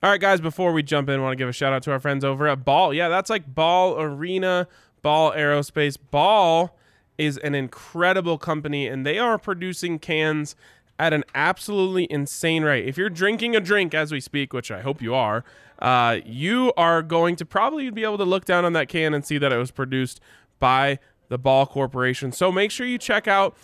All right, guys, before we jump in, I want to give a shout out to our friends over at Ball. Yeah, that's like Ball Arena, Ball Aerospace. Ball is an incredible company, and they are producing cans at an absolutely insane rate. If you're drinking a drink as we speak, which I hope you are, uh, you are going to probably be able to look down on that can and see that it was produced by the Ball Corporation. So make sure you check out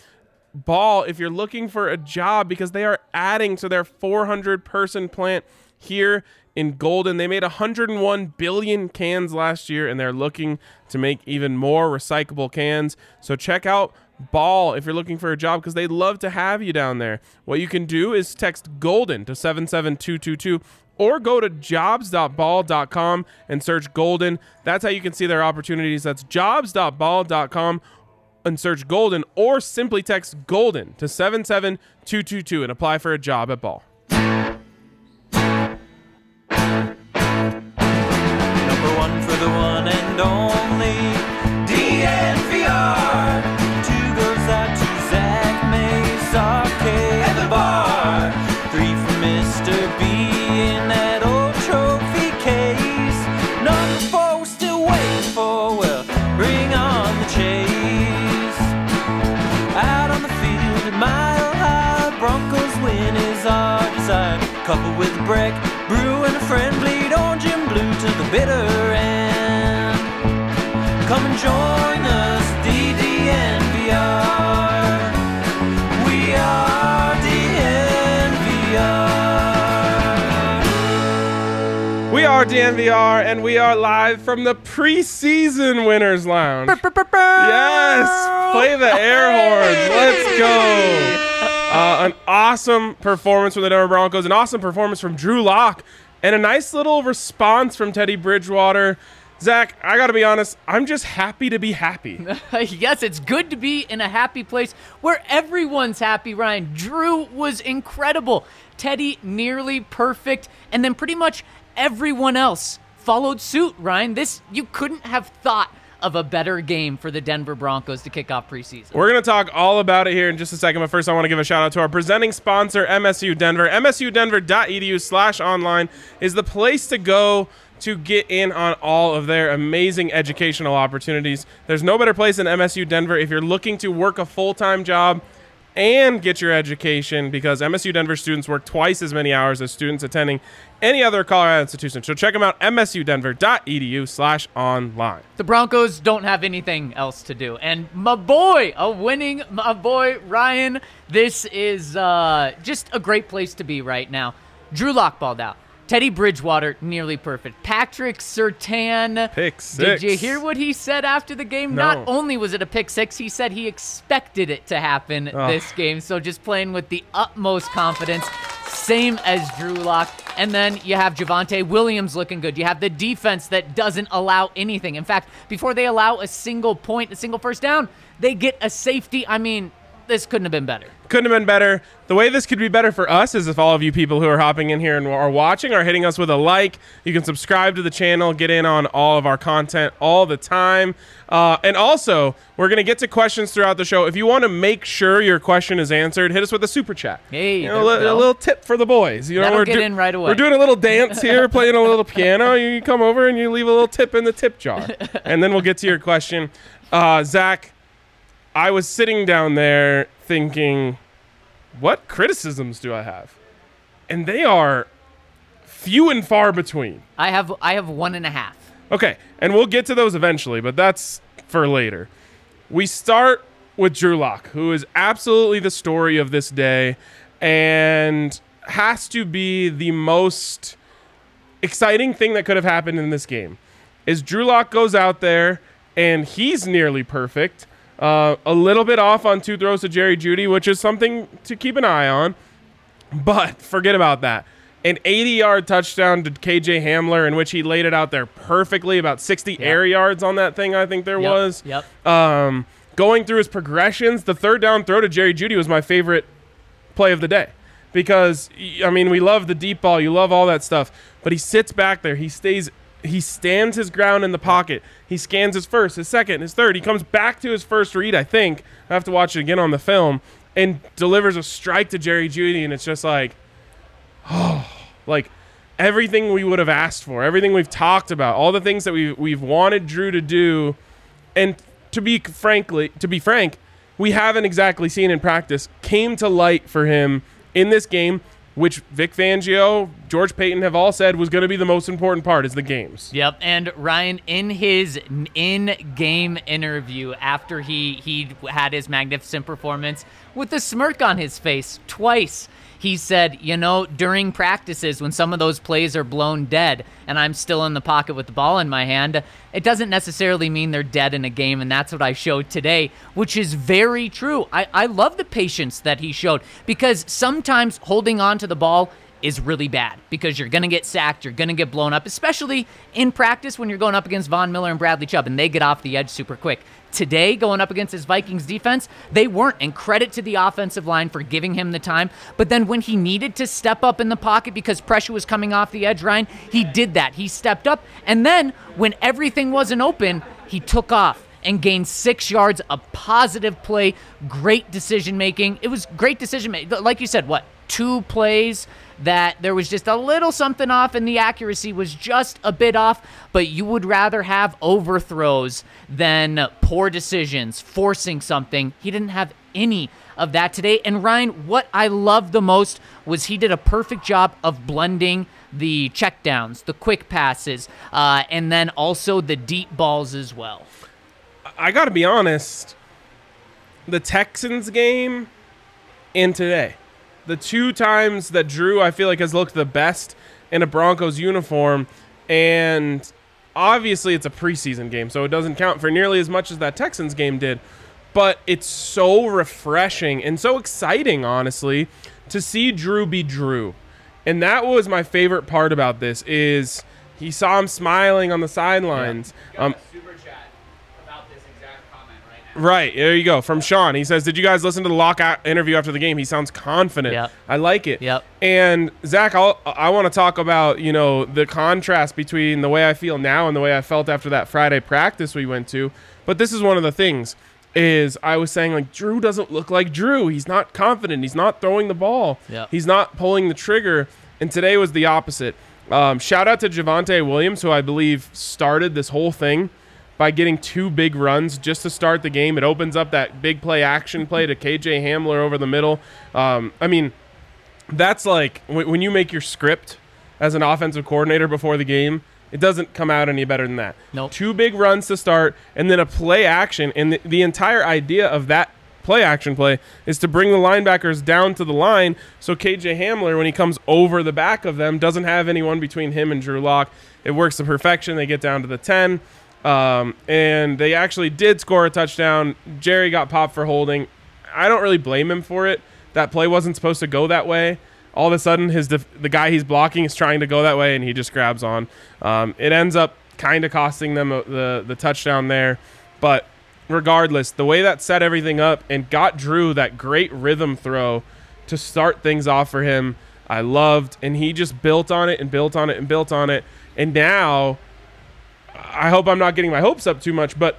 Ball if you're looking for a job because they are adding to their 400 person plant here in Golden. They made 101 billion cans last year and they're looking to make even more recyclable cans. So check out Ball if you're looking for a job because they'd love to have you down there. What you can do is text Golden to 77222 or go to jobs.ball.com and search Golden. That's how you can see their opportunities. That's jobs.ball.com and search Golden or simply text Golden to 77222 and apply for a job at Ball. And only DNVR. Two goes out to Zach Mays, Arcade at the bar. Three for Mr. B in that old trophy case. Number four we're still waiting for. Well, bring on the chase. Out on the field at Mile High, Broncos win is our desire. Couple with Breck, Brew and a friend bleed orange and blue to the bitter. Come and join us, DDNVR. We are DNVR. We are DNVR and we are live from the preseason Winners Lounge. Yes, play the air horns. Let's go. Uh, an awesome performance from the Denver Broncos, an awesome performance from Drew Lock, and a nice little response from Teddy Bridgewater. Zach, I got to be honest, I'm just happy to be happy. yes, it's good to be in a happy place where everyone's happy, Ryan. Drew was incredible. Teddy nearly perfect. And then pretty much everyone else followed suit, Ryan. This, you couldn't have thought of a better game for the Denver Broncos to kick off preseason. We're going to talk all about it here in just a second, but first I want to give a shout out to our presenting sponsor, MSU Denver. MSUdenver.edu slash online is the place to go to get in on all of their amazing educational opportunities. There's no better place than MSU Denver if you're looking to work a full-time job and get your education because MSU Denver students work twice as many hours as students attending any other Colorado institution. So check them out, msudenver.edu slash online. The Broncos don't have anything else to do. And my boy, a winning my boy Ryan, this is uh, just a great place to be right now. Drew Lock balled out. Teddy Bridgewater, nearly perfect. Patrick Surtain. Pick Did you hear what he said after the game? No. Not only was it a pick six, he said he expected it to happen Ugh. this game. So just playing with the utmost confidence. Same as Drew Lock. And then you have Javonte Williams looking good. You have the defense that doesn't allow anything. In fact, before they allow a single point, a single first down, they get a safety. I mean, this couldn't have been better. Couldn't have been better. The way this could be better for us is if all of you people who are hopping in here and are watching are hitting us with a like. You can subscribe to the channel, get in on all of our content all the time. Uh, and also, we're going to get to questions throughout the show. If you want to make sure your question is answered, hit us with a super chat. Hey, You know, a, li- a little tip for the boys. You know, That'll we're get in right away. We're doing a little dance here, playing a little piano. You come over and you leave a little tip in the tip jar, and then we'll get to your question. Uh, Zach, I was sitting down there thinking, what criticisms do I have? And they are few and far between. I have I have one and a half. Okay, and we'll get to those eventually, but that's for later. We start with Drew Lock, who is absolutely the story of this day and has to be the most exciting thing that could have happened in this game. Is Drew Lock goes out there and he's nearly perfect. Uh, a little bit off on two throws to Jerry Jeudy, which is something to keep an eye on. But forget about that. An 80 yard touchdown to KJ Hamler, in which he laid it out there perfectly, about 60 air yards on that thing, I think there Yep, was. Yep. Um, going through his progressions, the third down throw to Jerry Jeudy was my favorite play of the day because I mean we love the deep ball, you love all that stuff, but he sits back there, he stays, he stands his ground in the pocket, he scans his first, his second, his third, he comes back to his first read, I think. I have to watch it again on the film, and delivers a strike to Jerry Jeudy, and it's just like, oh, like everything we would have asked for, everything we've talked about, all the things that we we've wanted Drew to do, and to be frankly, to be frank, we haven't exactly seen in practice came to light for him in this game, which Vic Fangio, George Paton have all said was going to be the most important part is the games. Yep, and Ryan in his in-game interview after he he had his magnificent performance with a smirk on his face twice. He said, "You know, during practices when some of those plays are blown dead and I'm still in the pocket with the ball in my hand, it doesn't necessarily mean they're dead in a game and that's what I showed today, which is very true. I I love the patience that he showed because sometimes holding on to the ball is really bad because you're going to get sacked, you're going to get blown up, especially in practice when you're going up against Von Miller and Bradley Chubb and they get off the edge super quick. Today, going up against his Vikings defense, they weren't, and credit to the offensive line for giving him the time. But then when he needed to step up in the pocket because pressure was coming off the edge, Ryan, he did that. He stepped up. And then when everything wasn't open, he took off and gained six yards, a positive play, great decision making. It was great decision making. Like you said, what, two plays that there was just a little something off and the accuracy was just a bit off, but you would rather have overthrows than poor decisions, forcing something. He didn't have any of that today. And Ryan, what I loved the most was he did a perfect job of blending the checkdowns, the quick passes, uh, and then also the deep balls as well. I got to be honest, the Texans game and today, the two times that Drew I feel like has looked the best in a Broncos uniform and obviously it's a preseason game so it doesn't count for nearly as much as that Texans game did but it's so refreshing and so exciting honestly to see Drew be Drew. And that was my favorite part about this is he saw him smiling on the sidelines. Um, Right, there you go. From Sean. He says, Did you guys listen to the lockout interview after the game? He sounds confident. Yep. I like it. Yep. And Zach, I'll, I want to talk about, you know, the contrast between the way I feel now and the way I felt after that Friday practice we went to. But this is one of the things is I was saying like Drew doesn't look like Drew. He's not confident. He's not throwing the ball. Yep. He's not pulling the trigger. And today was the opposite. Um, shout out to Javonte Williams, who I believe started this whole thing by getting two big runs just to start the game. It opens up that big play action play to KJ Hamler over the middle. Um, I mean, that's like when, you make your script as an offensive coordinator before the game. It doesn't come out any better than that. Nope. Two big runs to start, and then a play action. And the, the entire idea of that play action play is to bring the linebackers down to the line so KJ Hamler, when he comes over the back of them, doesn't have anyone between him and Drew Lock. It works to perfection. They get down to the 10. Um, and they actually did score a touchdown. Jerry got popped for holding. I don't really blame him for it. That play wasn't supposed to go that way. All of a sudden, his def- the guy he's blocking is trying to go that way, and he just grabs on. Um, it ends up kind of costing them uh, the the touchdown there, but regardless, the way that set everything up and got Drew that great rhythm throw to start things off for him, I loved, and he just built on it and built on it and built on it, and now I hope I'm not getting my hopes up too much, but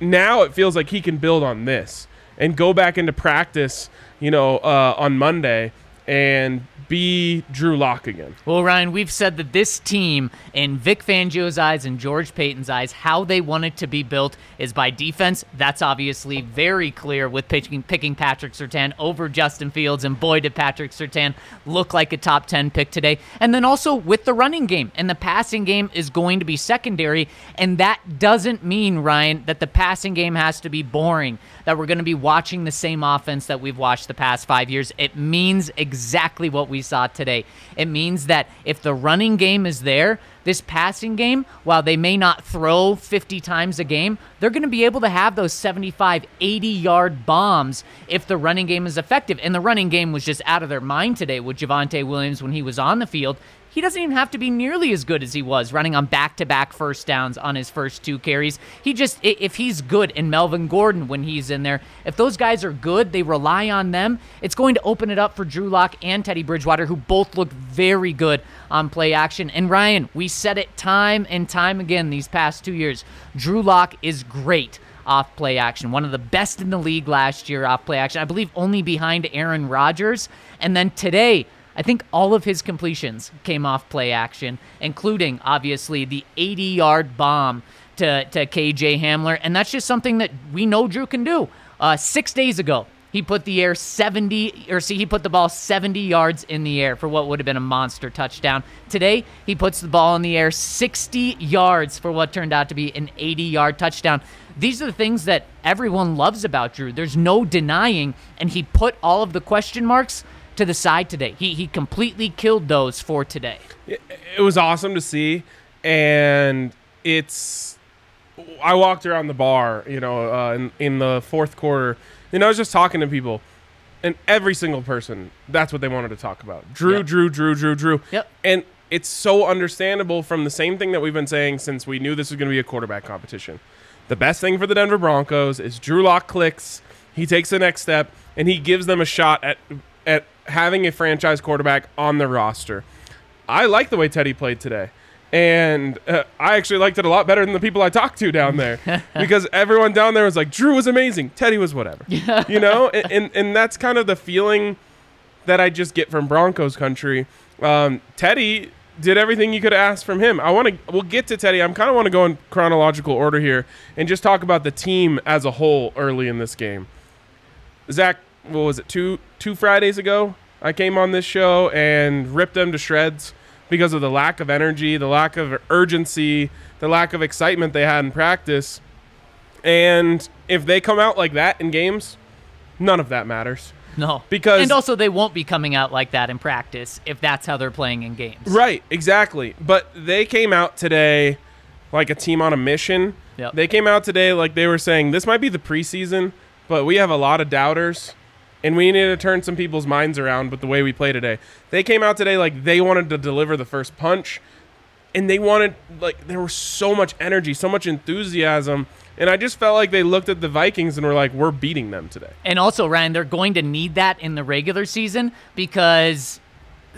now it feels like he can build on this and go back into practice, you know, uh, on Monday and be Drew Lock again. Well, Ryan, we've said that this team, in Vic Fangio's eyes and George Paton's eyes, how they want it to be built is by defense. That's obviously very clear with picking Patrick Surtain over Justin Fields. And boy, did Patrick Surtain look like a top 10 pick today. And then also with the running game. And the passing game is going to be secondary. And that doesn't mean, Ryan, that the passing game has to be boring, that we're going to be watching the same offense that we've watched the past five years. It means exactly what we saw today. It means that if the running game is there, this passing game, while they may not throw 50 times a game, they're going to be able to have those 75, 80 yard bombs if the running game is effective. And the running game was just out of their mind today with Javonte Williams when he was on the field. He doesn't even have to be nearly as good as he was running on back to back first downs on his first two carries. He just, if he's good, and Melvin Gordon when he's in there, if those guys are good, they rely on them, it's going to open it up for Drew Lock and Teddy Bridgewater, who both look very good on play action. And Ryan, we said it time and time again these past two years. Drew Lock is great off play action. One of the best in the league last year off play action. I believe only behind Aaron Rodgers. And then today, I think all of his completions came off play action, including obviously the 80 yard bomb to, to KJ Hamler. And that's just something that we know Drew can do. Uh, six days ago, he put the air 70, or see, he put the ball 70 yards in the air for what would have been a monster touchdown. Today, he puts the ball in the air 60 yards for what turned out to be an 80 yard touchdown. These are the things that everyone loves about Drew. There's no denying, and he put all of the question marks to the side today. He, he completely killed those for today. it, it was awesome to see and it's i walked around the bar you know uh, in, in the fourth quarter and i was just talking to people and every single person that's what they wanted to talk about drew Yep. drew drew drew drew Yep. and it's so understandable from the same thing that we've been saying since we knew this was going to be a quarterback competition the best thing for the denver broncos is drew lock clicks he takes the next step and he gives them a shot at at having a franchise quarterback on the roster I like the way Teddy played today. And uh, I actually liked it a lot better than the people I talked to down there because everyone down there was like, Drew was amazing. Teddy was whatever. you know? And, and, and that's kind of the feeling that I just get from Broncos country. Um, Teddy did everything you could ask from him. I want to, we'll get to Teddy. I'm kind of want to go in chronological order here and just talk about the team as a whole early in this game. Zach, what was it, two two Fridays ago? I came on this show and ripped them to shreds because of the lack of energy, the lack of urgency, the lack of excitement they had in practice. And if they come out like that in games, none of that matters. No. Because- And also, they won't be coming out like that in practice if that's how they're playing in games. Right, exactly. But they came out today like a team on a mission. Yep. They came out today like they were saying this might be the preseason, but we have a lot of doubters and we need to turn some people's minds around with the way we play today. They came out today like they wanted to deliver the first punch and they wanted like there was so much energy, so much enthusiasm, and I just felt like they looked at the Vikings and were like we're beating them today. And also, Ryan, they're going to need that in the regular season because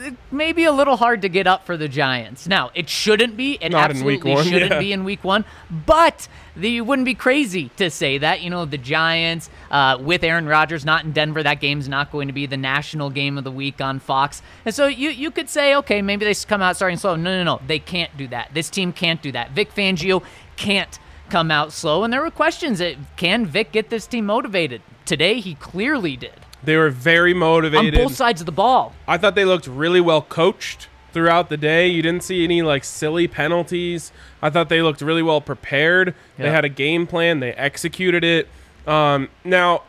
it may be a little hard to get up for the Giants. Now, it shouldn't be. It Not absolutely one, shouldn't yeah. be in week one. But the, you wouldn't be crazy to say that. You know, the Giants uh, with Aaron Rodgers not in Denver, that game's not going to be the national game of the week on Fox. And so you, you could say, okay, maybe they come out starting slow. No, no, no. They can't do that. This team can't do that. Vic Fangio can't come out slow. And there were questions can Vic get this team motivated? Today, he clearly did They were very motivated on both sides of the ball. I thought they looked really well coached throughout the day. You didn't see any like silly penalties. I thought they looked really well prepared. They had a game plan. They executed it. Um, now,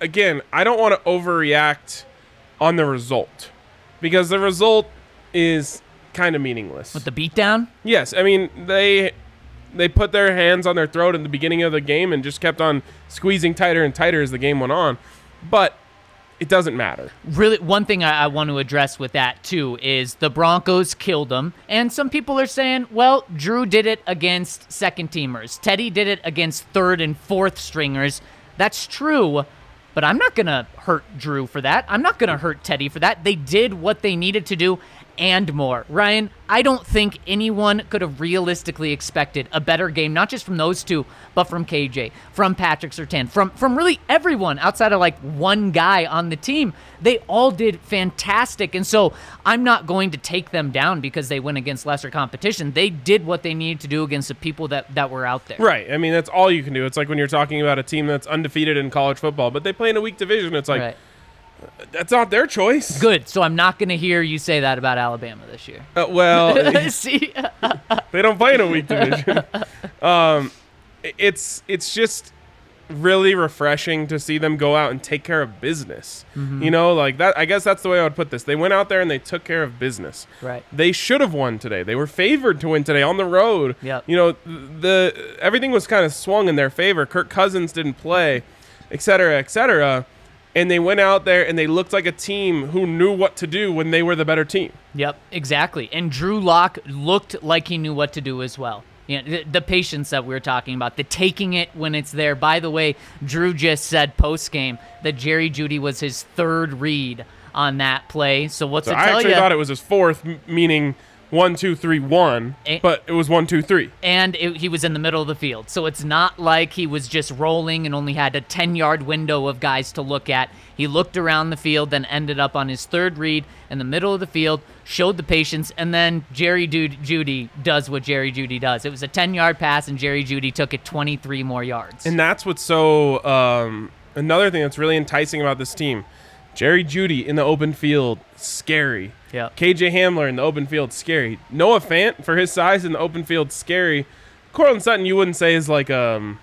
again, I don't want to overreact on the result because the result is kind of meaningless. With the beatdown? Yes, I mean they they put their hands on their throat in the beginning of the game and just kept on squeezing tighter and tighter as the game went on. But it doesn't matter. Really, one thing I, I want to address with that too is the Broncos killed them, and some people are saying, well, Drew did it against second teamers. Teddy did it against third and fourth stringers. That's true, but I'm not gonna hurt Drew for that. I'm not gonna hurt Teddy for that. They did what they needed to do and more. Ryan, I don't think anyone could have realistically expected a better game, not just from those two, but from KJ, from Patrick Surtain, from from really everyone outside of like one guy on the team. They all did fantastic. And so I'm not going to take them down because they went against lesser competition. They did what they needed to do against the people that, that were out there. Right. I mean, that's all you can do. It's like when you're talking about a team that's undefeated in college football, but they play in a weak division. It's like Right. That's not their choice. Good. So I'm not going to hear you say that about Alabama this year. Uh, well, See? they don't play in a weak division. um, it's it's just really refreshing to see them go out and take care of business. Mm-hmm. You know, like that. I guess that's the way I would put this. They went out there and they took care of business. Right. They should have won today. They were favored to win today on the road. Yeah. You know, the everything was kind of swung in their favor. Kirk Cousins didn't play, et cetera, et cetera. And they went out there and they looked like a team who knew what to do when they were the better team. Yep, exactly. And Drew Lock looked like he knew what to do as well. You know, the, the patience that we were talking about, the taking it when it's there. By the way, Drew just said post game that Jerry Jeudy was his third read on that play. So what's So it I tell actually you? thought it was his fourth, meaning one, two, three, one, Eh. but it was one, two, three. and it, he was in the middle of the field. So it's not like he was just rolling and only had a 10 yard window of guys to look at. He looked around the field, then ended up on his third read in the middle of the field, showed the patience, and then Jerry Ju- Jeudy does what Jerry Jeudy does. It was a 10 yard pass, and Jerry Jeudy took it 23 more yards. And that's what's so um, another thing that's really enticing about this team. Jerry Jeudy in the open field, scary. Yeah. KJ Hamler in the open field, scary. Noah Fant for his size in the open field, scary. Courtland Sutton, you wouldn't say is like um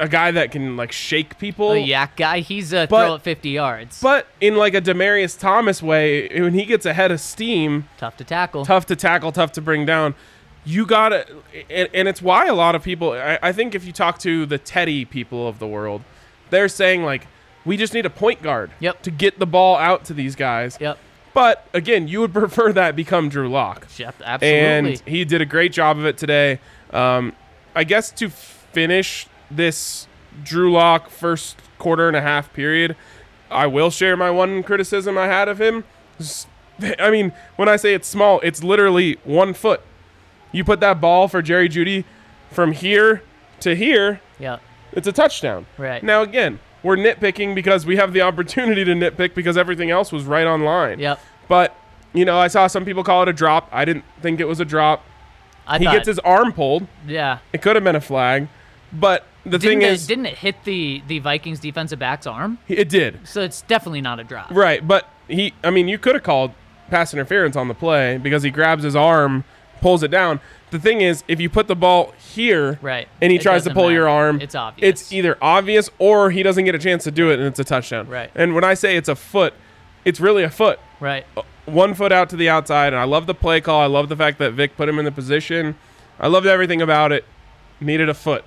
a guy that can like shake people. the YAC guy, he's a But- throw at 50 yards. But in like a Demaryius Thomas way, when he gets ahead of steam, Tough to tackle. tough to tackle, tough to bring down. You gotta, and, and it's why a lot of people. I, I think if you talk to the Teddy people of the world, they're saying like, we just need a point guard Yep. to get the ball out to these guys. Yep. But again, you would prefer that become Drew Lock, Yep, absolutely. and he did a great job of it today. Um, I guess to finish this Drew Lock first quarter and a half period, I will share my one criticism I had of him. I mean, when I say it's small, it's literally one foot. You put that ball for Jerry Jeudy from here to here, Yeah. it's a touchdown. Right. Now, again, we're nitpicking because we have the opportunity to nitpick because everything else was right on line. Yep. But, you know, I saw some people call it a drop. I didn't think it was a drop. I He thought, gets his arm pulled. yeah. It could have been a flag. But the Didn't thing it, is, didn't it hit the the Vikings defensive back's arm? it did. So it's definitely not a drop. Right, but he I mean you could have called pass interference on the play because he grabs his arm, pulls it down. The thing is, if you put the ball here Right. and he It tries to pull your arm, It's obvious. It's either obvious or he doesn't get a chance to do it and it's a touchdown. Right. And when I say it's a foot, it's really a foot. Right. Uh, one foot out to the outside, and I love the play call. I love the fact that Vic put him in the position. I loved everything about it. Needed a foot.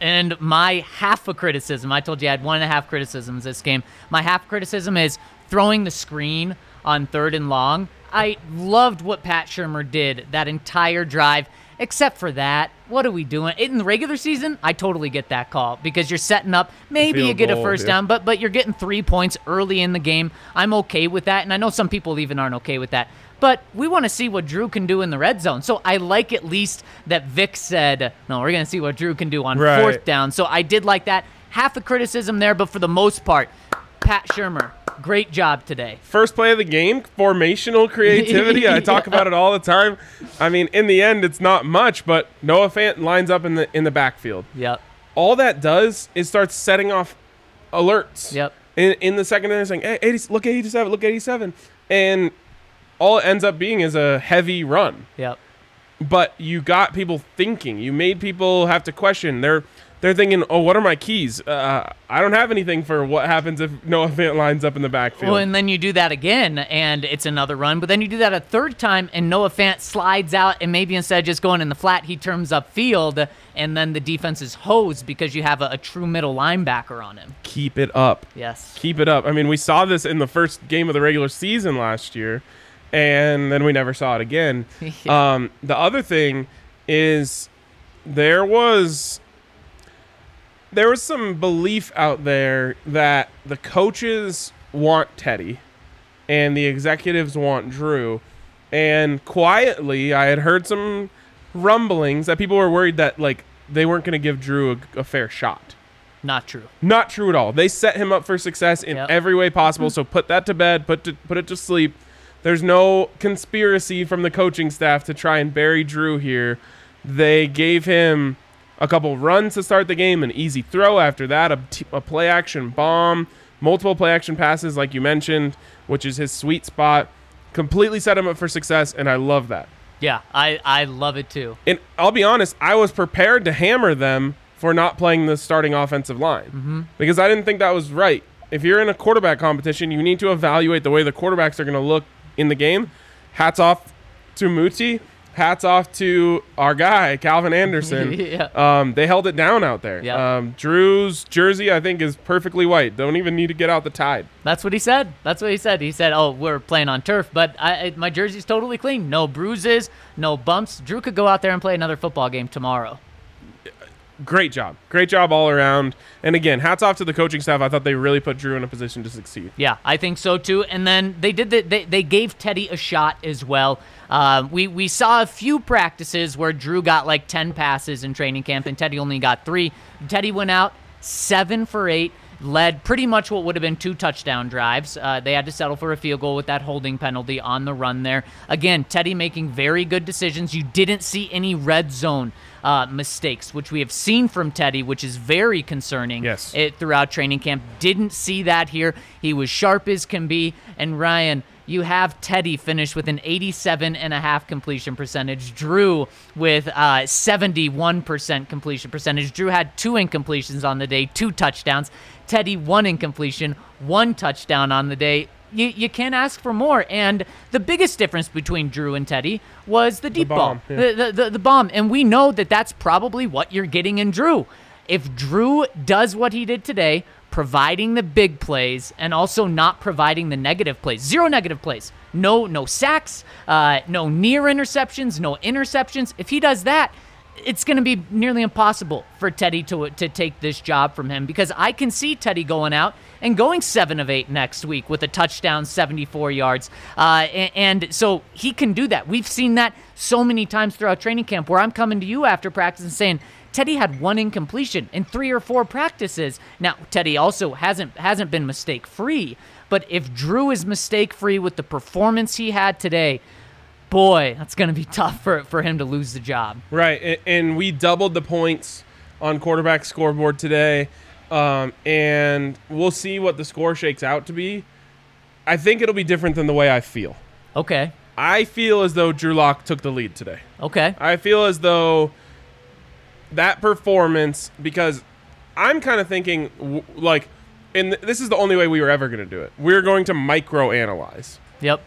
And my half a criticism, I told you I had one and a half criticisms this game. My half criticism is throwing the screen on third and long. I loved what Pat Shurmur did that entire drive, except for that. What are we doing? In the regular season, I totally get that call because you're setting up. Maybe you get a first yeah. down, but but you're getting three points early in the game. I'm okay with that, and I know some people even aren't okay with that. But we want to see what Drew can do in the red zone. So I like at least that Vic said, "No, we're going to see what Drew can do on Right. fourth down." So I did like that. Half a criticism there, but for the most part, Pat Shurmur, great job today. first play of the game, formational creativity. I talk about it all the time. I mean, in the end, it's not much, but Noah Fant lines up in the in the backfield. Yep. All that does is starts setting off alerts. Yep. In, in the second inning, saying, "Hey, 80, look at 87, look at 87," and all it ends up being is a heavy run. Yep. But you got people thinking. You made people have to question. They're they're thinking, "Oh, what are my keys? Uh, I don't have anything for what happens if Noah Fant lines up in the backfield." Well, and then you do that again, and it's another run. But then you do that a third time, and Noah Fant slides out, and maybe instead of just going in the flat, he turns upfield, and then the defense is hosed because you have a, a true middle linebacker on him. Keep it up. Yes. keep it up. I mean, we saw this in the first game of the regular season last year, and then we never saw it again. um, the other thing is there was there was some belief out there that the coaches want Teddy and the executives want Drew. And quietly, I had heard some rumblings that people were worried that like they weren't going to give Drew a, a fair shot. Not true. Not true at all. They set him up for success in Yep. every way possible. So put that to bed. Put to, put it to sleep. There's no conspiracy from the coaching staff to try and bury Drew here. They gave him a couple runs to start the game, an easy throw after that, a, t- a play action bomb, multiple play action passes, like you mentioned, which is his sweet spot. Completely set him up for success, and I love that. Yeah, I, I love it too. And I'll be honest, I was prepared to hammer them for not playing the starting offensive line Mm-hmm. because I didn't think that was right. If you're in a quarterback competition, you need to evaluate the way the quarterbacks are going to look in the game. Hats off to Muti. Hats off to our guy Calvin Anderson. Yeah. Um, they held it down out there. Yeah. Um, Drew's jersey, I think, is perfectly white. Don't even need to get out the tide. That's what he said. That's what he said. He said, "Oh, we're playing on turf, but I, I, my jersey's totally clean. No bruises, no bumps. Drew could go out there and play another football game tomorrow." Great job. Great job all around. And again, hats off to the coaching staff. I thought they really put Drew in a position to succeed. Yeah, I think so too. And then they did the, they they gave Teddy a shot as well. Um, we we saw a few practices where Drew got like ten passes in training camp and Teddy only got three. Teddy went out seven for eight. Led pretty much what would have been two touchdown drives. Uh, they had to settle for a field goal with that holding penalty on the run there. Again, Teddy making very good decisions. You didn't see any red zone uh, mistakes, which we have seen from Teddy, which is very concerning Yes. it, throughout training camp. Didn't see that here. He was sharp as can be. And Ryan, you have Teddy finish with an 87 and a half completion percentage. Drew with uh, 71% completion percentage. Drew had two incompletions on the day, two touchdowns. Teddy one incompletion, one touchdown on the day. You, you can't ask for more. And the biggest difference between Drew and Teddy was the deep bomb, ball, yeah. the, the, the, the bomb. And we know that that's probably what you're getting in Drew. If Drew does what he did today, providing the big plays and also not providing the negative plays, zero negative plays, no no sacks, uh, no near interceptions, no interceptions. If he does that, it's going to be nearly impossible for Teddy to to take this job from him because I can see Teddy going out and going seven of eight next week with a touchdown, 74 yards, uh, a- and, so he can do that. We've seen that so many times throughout training camp where I'm coming to you after practice and saying. Teddy had one incompletion in three or four practices. Now, Teddy also hasn't hasn't been mistake free, but if Drew is mistake free with the performance he had today, boy, that's going to be tough for for him to lose the job. Right, and we doubled the points on quarterback scoreboard today, um, and we'll see what the score shakes out to be. I think it'll be different than the way I feel. Okay. I feel as though Drew Lock took the lead today. Okay. I feel as though that performance, because I'm kind of thinking, like, and this is the only way we were ever going to do it. We're going to micro analyze. Yep.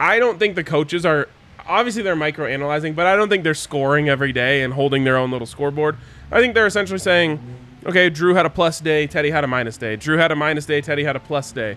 I don't think the coaches are obviously they're micro analyzing, but I don't think they're scoring every day and holding their own little scoreboard. I think they're essentially saying, okay, Drew had a plus day, Teddy had a minus day. Drew had a minus day, Teddy had a plus day.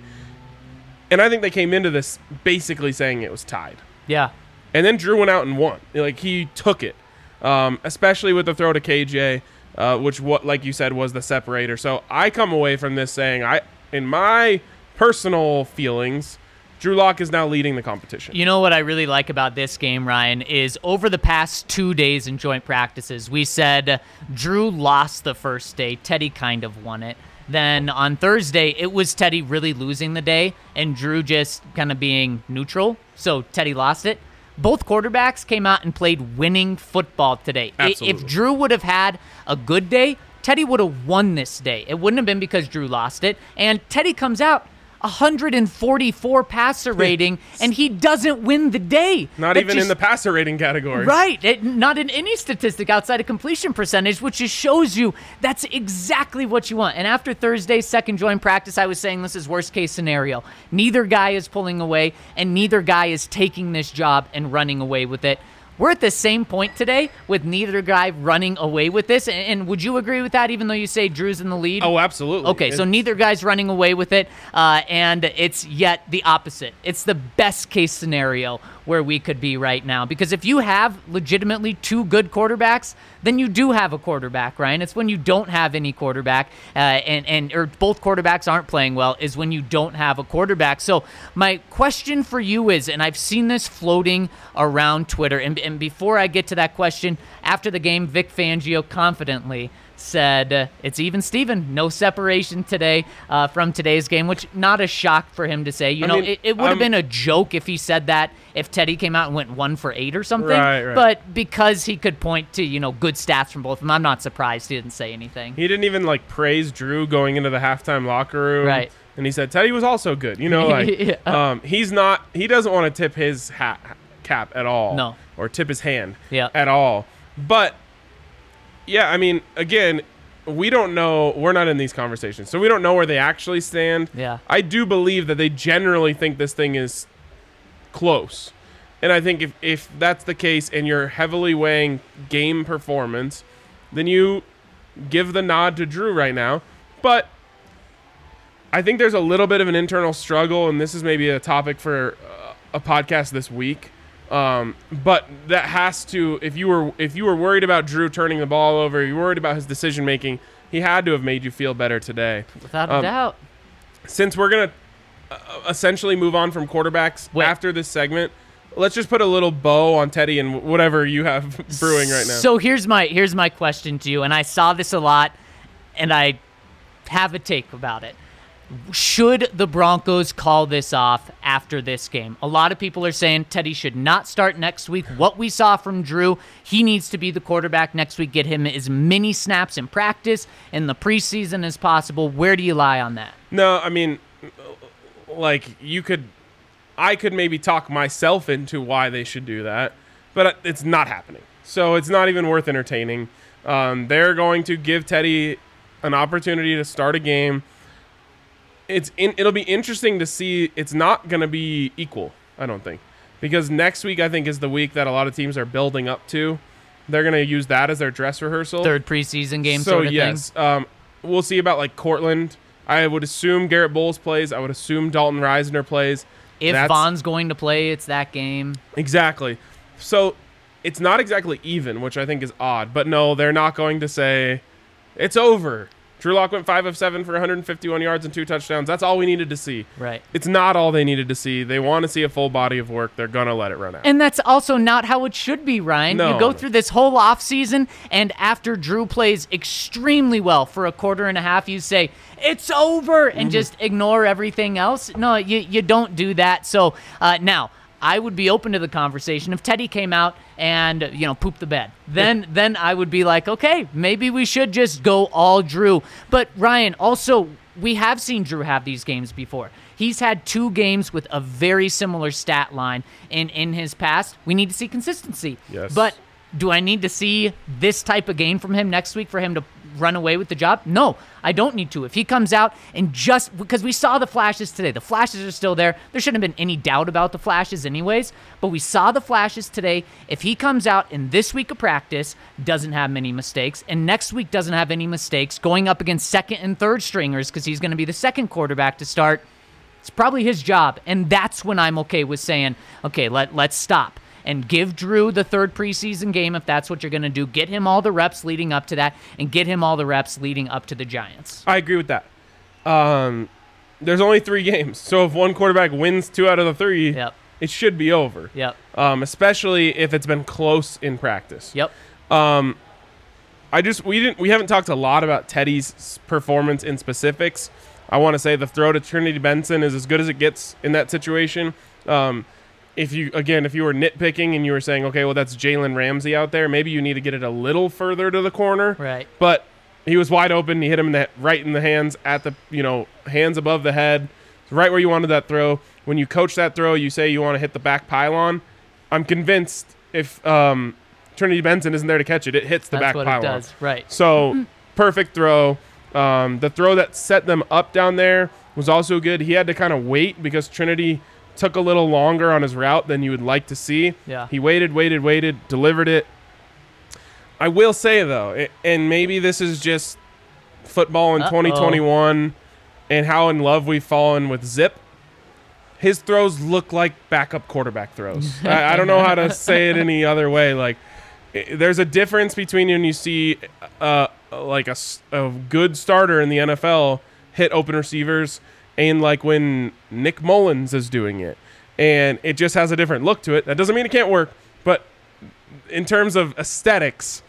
And I think they came into this basically saying it was tied. Yeah. And then Drew went out and won. Like he took it, um, especially with the throw to KJ, uh, which what like you said was the separator. So I come away from this saying I, in my personal feelings, Drew Lock is now leading the competition. You know what I really like about this game, Ryan, is over the past two days in joint practices, we said Drew lost the first day, Teddy kind of won it. Then on Thursday, it was Teddy really losing the day and Drew just kind of being neutral. So Teddy lost it. Both quarterbacks came out and played winning football today. Absolutely. If Drew would have had a good day, Teddy would have won this day. It wouldn't have been because Drew lost it. And Teddy comes out 144 passer rating, and he doesn't win the day. Not That even just- in the passer rating category. Right. It, not in any statistic outside of completion percentage, which just shows you that's exactly what you want. And after Thursday's second joint practice, I was saying this is worst case scenario. Neither guy is pulling away, and neither guy is taking this job and running away with it. We're at the same point today with neither guy running away with this. And, and would you agree with that, even though you say Drew's in the lead? Oh, absolutely. Okay, so neither guy's running away with it, uh, and it's yet the opposite. It's the best case scenario where we could be right now. Because if you have legitimately two good quarterbacks, then you do have a quarterback, Ryan. It's when you don't have any quarterback, uh, and and or both quarterbacks aren't playing well, is when you don't have a quarterback. So my question for you is, and I've seen this floating around Twitter, and, and before I get to that question, after the game, Vic Fangio confidently said it's even Steven. No separation today uh, from today's game, which not a shock for him to say. You I know, mean, it, it would have been a joke if he said that if Teddy came out and went one for eight or something. Right, right. But because he could point to, you know, good stats from both of them, I'm not surprised he didn't say anything. He didn't even like praise Drew going into the halftime locker room. Right. And he said Teddy was also good. You know, like Yeah. um, he's not. He doesn't want to tip his hat cap at all. No. Or tip his hand. Yeah. At all. But yeah, I mean, again, we don't know. We're not in these conversations, so we don't know where they actually stand. Yeah. I do believe that they generally think this thing is close. And I think if, if that's the case and you're heavily weighing game performance, then you give the nod to Drew right now. But I think there's a little bit of an internal struggle, and this is maybe a topic for uh, a podcast this week Um, but that has to if you were if you were worried about Drew turning the ball over, you were worried about his decision making, he had to have made you feel better today. Without a Um, doubt. Since we're gonna uh, essentially move on from quarterbacks Wait. after this segment, let's just put a little bow on Teddy and whatever you have brewing right now. So here's my here's my question to you, and I saw this a lot, and I have a take about it. Should the Broncos call this off after this game? A lot of people are saying Teddy should not start next week. What we saw from Drew, he needs to be the quarterback next week. Get him as many snaps in practice in the preseason as possible. Where do you lie on that? No, I mean, like you could, I could maybe talk myself into why they should do that, but it's not happening. So it's not even worth entertaining. Um, they're going to give Teddy an opportunity to start a game. It's in, it'll be interesting to see. It's not going to be equal, I don't think, because next week I think is the week that a lot of teams are building up to. They're going to use that as their dress rehearsal Third preseason game so sort of yes, thing. um, we'll see about like Courtland. I would assume Garett Bolles plays. I would assume Dalton Risner plays. If That's- Von's going to play, it's that game. exactly, so it's not exactly even, which I think is odd. But no, they're not going to say it's over. Drew Lock went five of seven for 151 yards and two touchdowns. That's all we needed to see. Right. It's not all they needed to see. They want to see a full body of work. They're gonna let it run out. And that's also not how it should be, Ryan. No, you go no. through this whole offseason, and after Drew plays extremely well for a quarter and a half, you say, it's over, Mm-hmm. and just ignore everything else. No, you, you don't do that. So uh, now, I would be open to the conversation if Teddy came out and you know pooped the bed. Then then I would be like, okay, maybe we should just go all Drew. But Ryan, also we have seen Drew have these games before. He's had two games with a very similar stat line in in his past. We need to see consistency. Yes. But do I need to see this type of game from him next week for him to run away with the job? No, I don't need to. If he comes out and just because we saw the flashes today, the flashes are still there. There shouldn't have been any doubt about the flashes, anyways. But we saw the flashes today. If he comes out in this week of practice, doesn't have many mistakes, and next week doesn't have any mistakes, going up against second and third stringers because he's going to be the second quarterback to start. It's probably his job, and that's when I'm okay with saying, okay, let let's stop and give Drew the third preseason game if that's what you're going to do. Get him all the reps leading up to that, and get him all the reps leading up to the Giants. I agree with that. Um, there's only three games, so if one quarterback wins two out of the three, Yep. it should be over. Yep. Um, especially if it's been close in practice. Yep. I just we didn't we haven't talked a lot about Teddy's performance in specifics. I want to say the throw to Trinity Benson is as good as it gets in that situation. Um, if you again, if you were nitpicking and you were saying, okay, well that's Jalen Ramsey out there, maybe you need to get it a little further to the corner. Right. But he was wide open. He hit him in the right in the hands at the you know hands above the head, right where you wanted that throw. When you coach that throw, you say you want to hit the back pylon. I'm convinced if um, Trinity Benson isn't there to catch it, it hits the That's back what pylon. it does. Right. So perfect throw. Um, the throw that set them up down there was also good. He had to kind of wait because Trinity took a little longer on his route than you would like to see. Yeah. He waited, waited, waited, delivered it. I will say though, it, and maybe this is just football in Uh-oh. 2021 and how in love we've fallen with Zip. His throws look like backup quarterback throws. I, I don't know how to say it any other way. Like, i- there's a difference between when you see uh, like a, a good starter in the NFL hit open receivers and like when Nick Mullens is doing it. And it just has a different look to it. That doesn't mean it can't work, but in terms of aesthetics,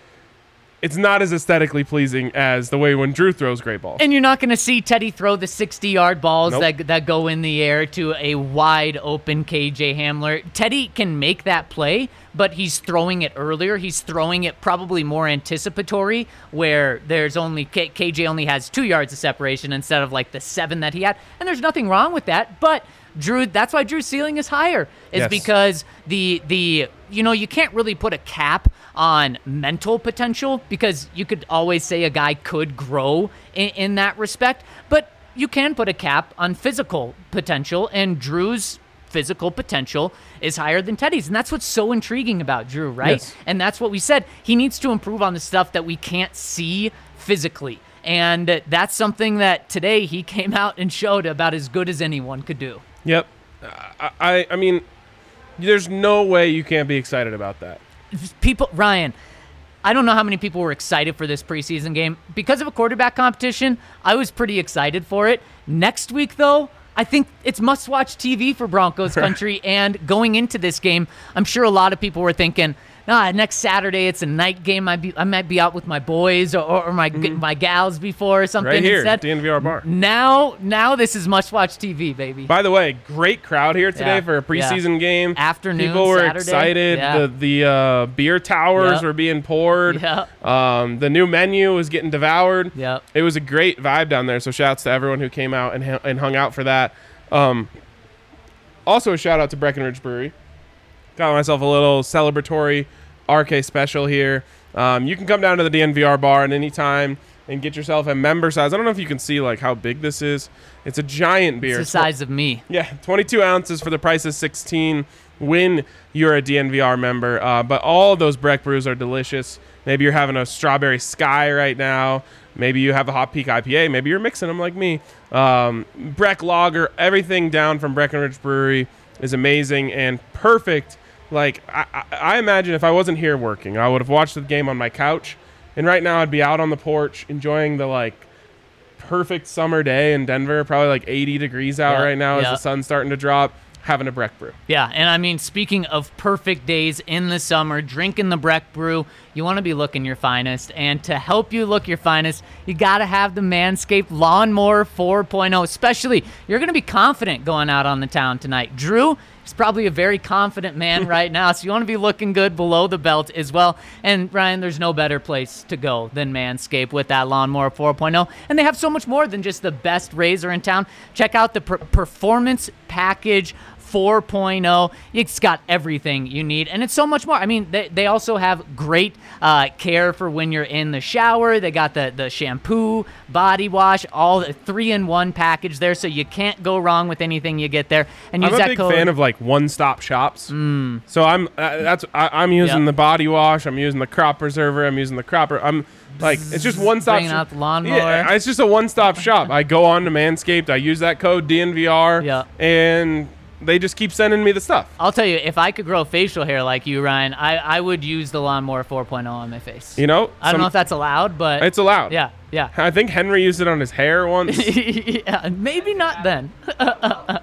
it's not as aesthetically pleasing as the way when Drew throws great balls. And you're not going to see Teddy throw the 60 yard balls Nope. that, that go in the air to a wide open KJ Hamler. Teddy can make that play, but he's throwing it earlier. He's throwing it probably more anticipatory, where there's only K- KJ only has two yards of separation instead of like the seven that he had. And there's nothing wrong with that, but. Drew, that's why Drew's ceiling is higher, is Yes. because the the you know you can't really put a cap on mental potential because you could always say a guy could grow in, in that respect, but you can put a cap on physical potential, and Drew's physical potential is higher than Teddy's, and that's what's so intriguing about Drew, right? Yes. And that's what we said. He needs to improve on the stuff that we can't see physically. And that's something that today he came out and showed about as good as anyone could do. Yep. I, I I mean, There's no way you can't be excited about that. people Ryan, I don't know how many people were excited for this preseason game because of a quarterback competition. I was pretty excited for it. Next week though, I think it's must-watch TV for Broncos country and going into this game, I'm sure a lot of people were thinking ah, next Saturday it's a night game. I be I might be out with my boys or, or my my gals before or something. Mm-hmm. Right here, Instead, DNVR bar. now now this is must watch TV, baby. By the way, great crowd here today Yeah, for a yeah. preseason game. Afternoon, people were Saturday, excited. yeah. The the uh, beer towers Yep. were being poured. Yep. Um, the new menu was getting devoured. Yep. It was a great vibe down there. So shouts to everyone who came out and and hung out for that. Um, also a shout out to Breckenridge Brewery. Got myself a little celebratory RK special here. Um, you can come down to the DNVR bar at any time and get yourself a member size. I don't know if you can see like how big this is. It's a giant beer. It's the size of me. Yeah, 22 ounces for the price of 16 when you're a DNVR member. Uh, but all of those Breck brews are delicious. Maybe you're having a strawberry sky right now. Maybe you have a hot peak IPA. Maybe you're mixing them like me. Um, Breck Lager, everything down from Breckenridge Brewery is amazing and perfect. Like I, I, imagine if I wasn't here working, I would have watched the game on my couch, and right now I'd be out on the porch enjoying the like perfect summer day in Denver, probably like 80 degrees out Yeah, right now as the sun's starting to drop, having a Breck brew. Yeah, and I mean, speaking of perfect days in the summer, drinking the Breck Brew, you want to be looking your finest. And to help you look your finest, you got to have the Manscaped Lawnmower 4.0. Especially, you're going to be confident going out on the town tonight. Drew is probably a very confident man right now, so you want to be looking good below the belt as well. And Ryan, there's no better place to go than Manscaped with that Lawnmower 4.0. And they have so much more than just the best razor in town. Check out the per- Performance Package 4.0. It's got everything you need, and it's so much more. I mean, they, they also have great uh, care for when you're in the shower. They got the, the shampoo, body wash, all the three in one package there, so you can't go wrong with anything you get there. And use I'm a that big code. fan of like one-stop shops. So I'm uh, that's I, I'm using Yep. the body wash. I'm using the crop preserver. I'm using the cropper. I'm like it's just one-stop. Bringing out the lawnmower. Yeah, it's just a one-stop shop. I go on to Manscaped. I use that code DNVR. Yeah. And they just keep sending me the stuff. I'll tell you, if I could grow facial hair like you, Ryan, I, I would use the lawnmower 4.0 on my face. You know, I don't Some- know if that's allowed, but it's allowed. yeah, yeah. I think Henry used it on his hair once. yeah, maybe not then. I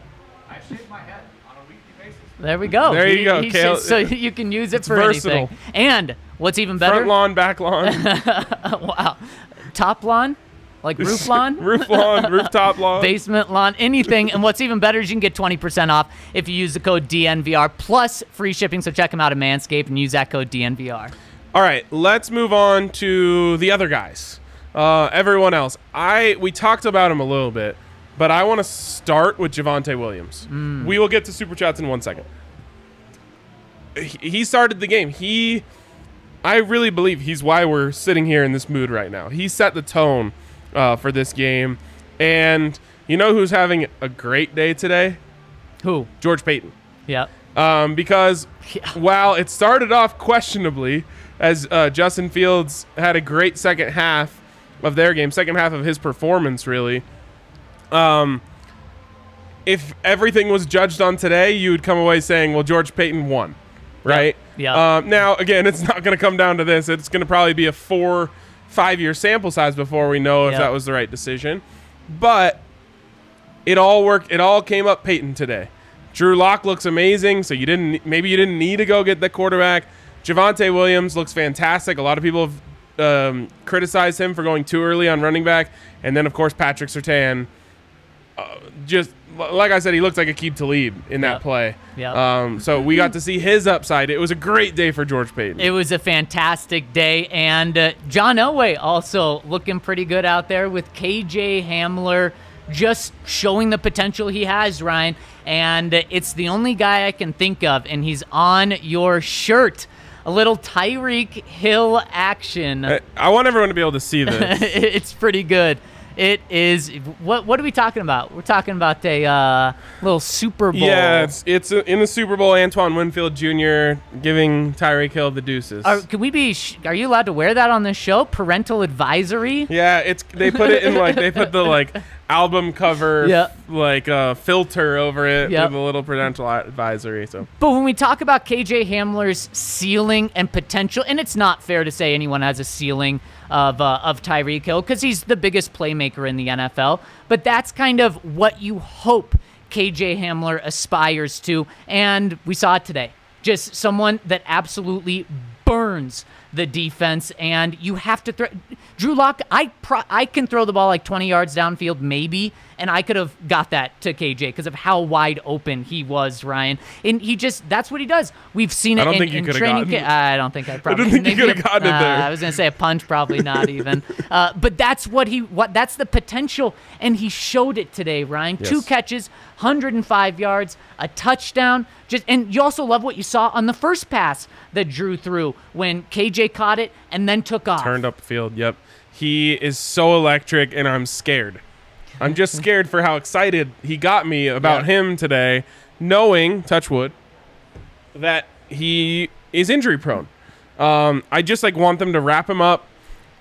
shave my head on a weekly basis. There we go. There you He- go, he Kale. so you can use it for versatile. anything. And what's even better? Front lawn, back lawn, wow. Top lawn, like roof lawn, roof lawn, rooftop lawn. basement lawn, anything. and what's even better is you can get 20% off if you use the code DNVR plus free shipping. So check them out at Manscaped and use that code DNVR. All right, let's move on to the other guys. Uh, everyone else. I we talked about him a little bit, but I want to start with Javonte Williams. We will get to super chats in one second. He started the game. He, I really believe he's why we're sitting here in this mood right now. He set the tone uh, for this game, and you know who's having a great day today? Who? George Paton Yeah. um, because Yeah. while it started off questionably, as uh, Justin Fields had a great second half of their game, second half of his performance, really. Um, if everything was judged on today, you would come away saying, "Well, George Paton won," right? Yeah. Um, now, again, it's not going to come down to this. It's going to probably be a four, five-year sample size before we know if that was the right decision. But it all worked. It all came up Paton today. Drew Lock looks amazing, so you didn't maybe you didn't need to go get the quarterback. Javonte Williams looks fantastic. A lot of people have um, criticized him for going too early on running back, and then of course Patrick Surtain. Uh, just like I said, he looked like a keep to lead in that Yep. play. Yep. Um, so we got to see his upside. It was a great day for George Paton. It was a fantastic day, and uh, John Elway also looking pretty good out there with KJ Hamler just showing the potential he has, Ryan. And uh, it's the only guy I can think of, and he's on your shirt. A little Tyreek Hill action. I, I want everyone to be able to see this. it's pretty good. It is. What What are we talking about? We're talking about a uh, little Super Bowl. yeah, it's it's in the Super Bowl. Antoine Winfield Jr. giving Tyreek Hill the deuces. Are, can we be? sh- Are you allowed to wear that on this show? Parental advisory. Yeah, it's they put it in like they put the like album cover Yeah. like uh, filter over it Yep. with a little prudential advisory. So But when we talk about KJ Hamler's ceiling and potential, and it's not fair to say anyone has a ceiling of uh, of Tyreek Hill because he's the biggest playmaker in the NFL. But that's kind of what you hope KJ Hamler aspires to, and we saw it today. Just someone that absolutely burns the defense, and you have to throw. Drew Lock, I pro- I can throw the ball like 20 yards downfield, maybe, and I could have got that to KJ because of how wide open he was, Ryan. And he just that's what he does. We've seen it I don't in, think you coulda training. gotten- ca- I don't think I probably. I Didn't think you coulda a- gotten it uh, there. I was gonna say a punch, probably not even. Uh, but that's what he what that's the potential, and he showed it today, Ryan. Two catches, 105 yards, a touchdown. Just and you also love what you saw on the first pass that Drew threw when KJ caught it and then took off. turned up field. Yep. He is so electric, and I'm scared. I'm just scared for how excited he got me about Yeah. him today, knowing, touch wood, that he is injury prone. Um, I just like want them to wrap him up,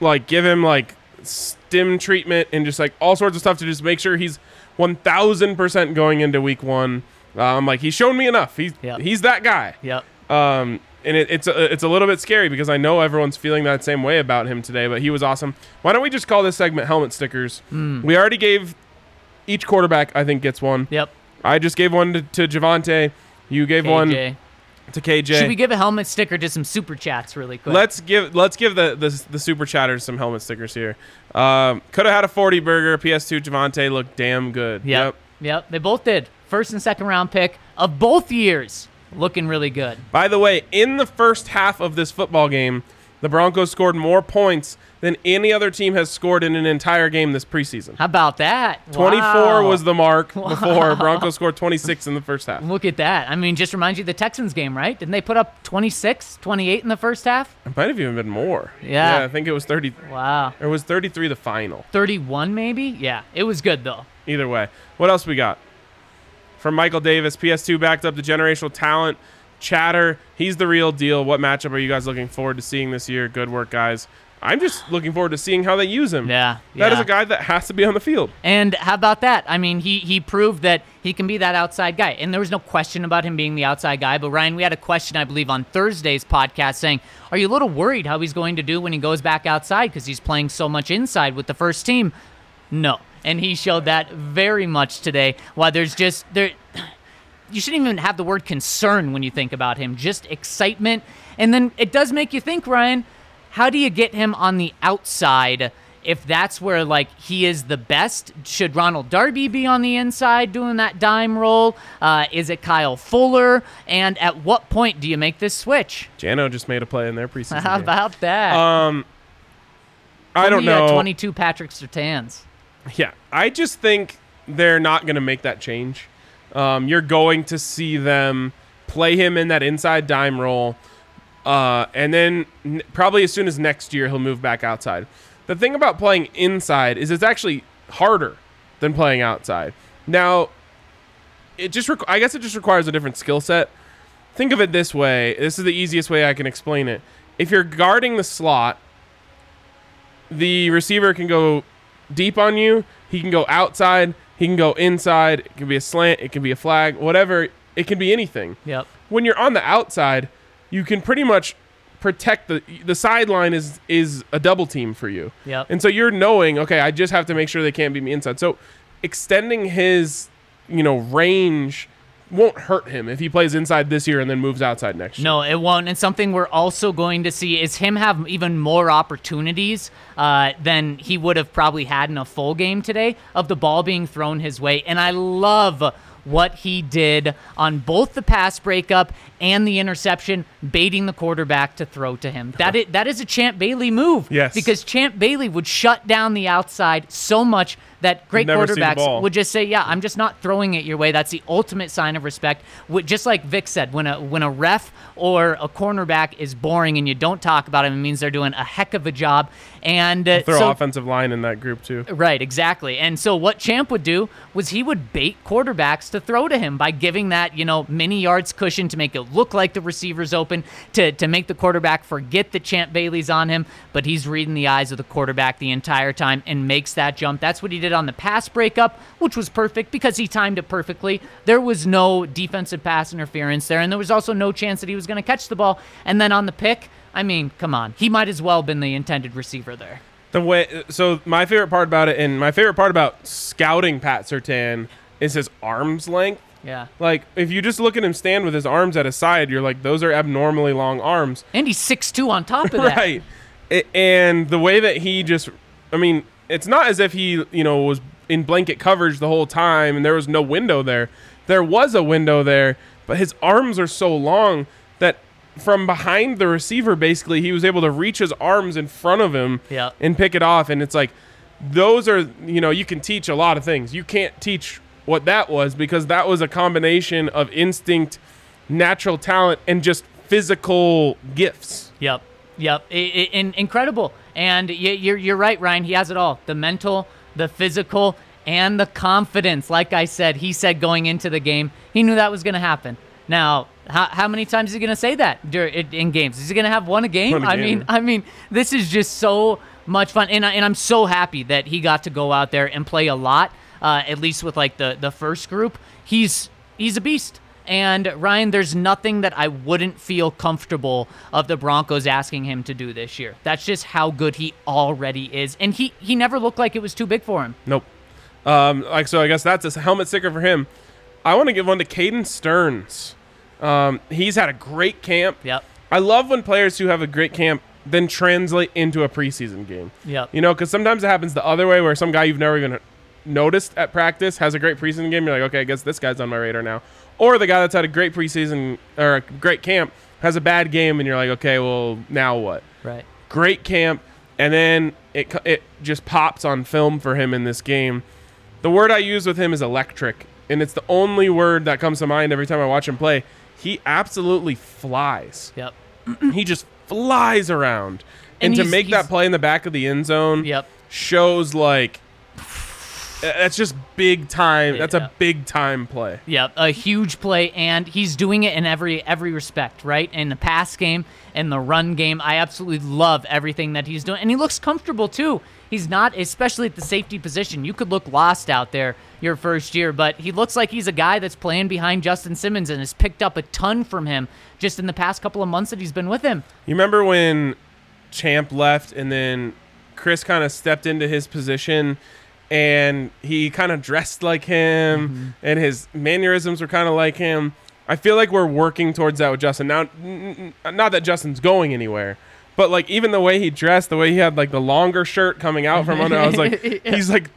like give him like stim treatment and just like all sorts of stuff to just make sure he's 1000% going into week one. I'm like, he's shown me enough. He's, Yep. he's that guy. Yep. Um, and it, it's a, it's a little bit scary because I know everyone's feeling that same way about him today. But he was awesome. Why don't we just call this segment "Helmet Stickers"? Hmm. We already gave each quarterback, I think, gets one. Yep. I just gave one to, to Javonte. You gave one to KJ. Should we give a helmet sticker to some super chats really quick? Let's give let's give the the, the super chatters some helmet stickers here. Um, Could have had a 40 burger. PS2 Javonte looked damn good. Yep. Yep. They both did. First and second round pick of both years. Looking really good. By the way, in the first half of this football game, the Broncos scored more points than any other team has scored in an entire game this preseason. How about that? 24 Wow. was the mark before Broncos scored 26 in the first half. Look at that. I mean, just reminds you the Texans game, right? Didn't they put up 26, 28 in the first half? It might have even been more. Yeah. Yeah. I think it was 30. Wow. It was 33 the final. 31 maybe? Yeah. It was good though. Either way. What else we got? From Michael Davis, PS2 backed up the generational talent. Chatter, he's the real deal. What matchup are you guys looking forward to seeing this year? Good work, guys. I'm just looking forward to seeing how they use him. Yeah. That is yeah. a guy that has to be on the field. And how about that? I mean, he he proved that he can be that outside guy. And there was no question about him being the outside guy. But Ryan, we had a question, I believe, on Thursday's podcast saying, Are you a little worried how he's going to do when he goes back outside because he's playing so much inside with the first team? No. And he showed that very much today. Why there's just there you shouldn't even have the word concern when you think about him, just excitement. And then it does make you think, Ryan, how do you get him on the outside if that's where like he is the best? Should Ronald Darby be on the inside doing that dime role? Uh, is it Kyle Fuller? And at what point do you make this switch? Jano just made a play in their preseason. How game. about that? Um, I don't know. 22 Patrick Surtains. Yeah, I just think they're not going to make that change. Um, you're going to see them play him in that inside dime role, uh, and then n- probably as soon as next year he'll move back outside. The thing about playing inside is it's actually harder than playing outside. Now, it just requ- I guess it just requires a different skill set. Think of it this way. This is the easiest way I can explain it. If you're guarding the slot, the receiver can go deep on you. He can go outside. He can go inside. It can be a slant. It can be a flag. Whatever. It can be anything. Yep. When you're on the outside, you can pretty much protect the the sideline is is a double team for you. Yep. And so you're knowing, okay, I just have to make sure they can't beat me inside. So extending his, you know, range won't hurt him if he plays inside this year and then moves outside next year. No, it won't. And something we're also going to see is him have even more opportunities uh, than he would have probably had in a full game today of the ball being thrown his way. And I love what he did on both the pass breakup and the interception, baiting the quarterback to throw to him. That is, that is a Champ Bailey move. Yes. Because Champ Bailey would shut down the outside so much that great Never quarterbacks would just say, "Yeah, I'm just not throwing it your way." That's the ultimate sign of respect. Just like Vic said, when a when a ref or a cornerback is boring and you don't talk about him, it means they're doing a heck of a job. And uh, Throw so, offensive line in that group too. Right, exactly. And so what Champ would do was he would bait quarterbacks to throw to him by giving that, you know, many yards cushion to make it look like the receiver's open, to, to make the quarterback forget that Champ Bailey's on him, but he's reading the eyes of the quarterback the entire time and makes that jump. That's what he did on the pass breakup, which was perfect because he timed it perfectly. There was no defensive pass interference there, and there was also no chance that he was going to catch the ball. And then on the pick, I mean, come on, he might as well have been the intended receiver there. The way so my favorite part about it, and my favorite part about scouting Pat Surtain is his arms length. Yeah. Like if you just look at him stand with his arms at his side, you're like, those are abnormally long arms. And he's 6'2 on top of that. right. A- and the way that he just, I mean, it's not as if he, you know, was in blanket coverage the whole time and there was no window there. There was a window there, but his arms are so long that from behind the receiver, basically, he was able to reach his arms in front of him Yeah. and pick it off. And it's like, those are, you know, you can teach a lot of things. You can't teach what that was because that was a combination of instinct, natural talent, and just physical gifts. Yep. Yep. I- I- in- incredible. And you're, you're right, Ryan. He has it all the mental, the physical, and the confidence. Like I said, he said going into the game, he knew that was going to happen. Now, how, how many times is he going to say that in games? Is he going to have one a game? One a I game. mean, I mean, this is just so much fun, and I, and I'm so happy that he got to go out there and play a lot. Uh, at least with like the the first group, he's he's a beast. And Ryan, there's nothing that I wouldn't feel comfortable of the Broncos asking him to do this year. That's just how good he already is, and he he never looked like it was too big for him. Nope. Um, like so, I guess that's a helmet sticker for him. I want to give one to Caden Sterns. Um, he's had a great camp. Yep. I love when players who have a great camp then translate into a preseason game. Yep. You know, because sometimes it happens the other way, where some guy you've never even noticed at practice has a great preseason game. You're like, okay, I guess this guy's on my radar now. Or the guy that's had a great preseason or a great camp has a bad game, and you're like, okay, well, now what? Right. great camp, and then it it just pops on film for him in this game. The word I use with him is electric, and it's the only word that comes to mind every time I watch him play. He absolutely flies. Yep. he just flies around, and, And to make that play in the back of the end zone Yep. shows like Uh, that's just big time. That's Yeah. a big time play. Yep, a huge play, and he's doing it in every every respect, right? In the pass game, in the run game, I absolutely love everything that he's doing, and he looks comfortable too. He's not, especially at the safety position. You could look lost out there your first year, but he looks like he's a guy that's playing behind Justin Simmons and has picked up a ton from him just in the past couple of months that he's been with him. You remember when Champ left and then Chris kind of stepped into his position and he kind of dressed like him mm-hmm. and his mannerisms were kind of like him. I feel like we're working towards that with Justin. Now, not that Justin's going anywhere, but like even the way he dressed, the way he had like the longer shirt coming out from under, I was like, he's like,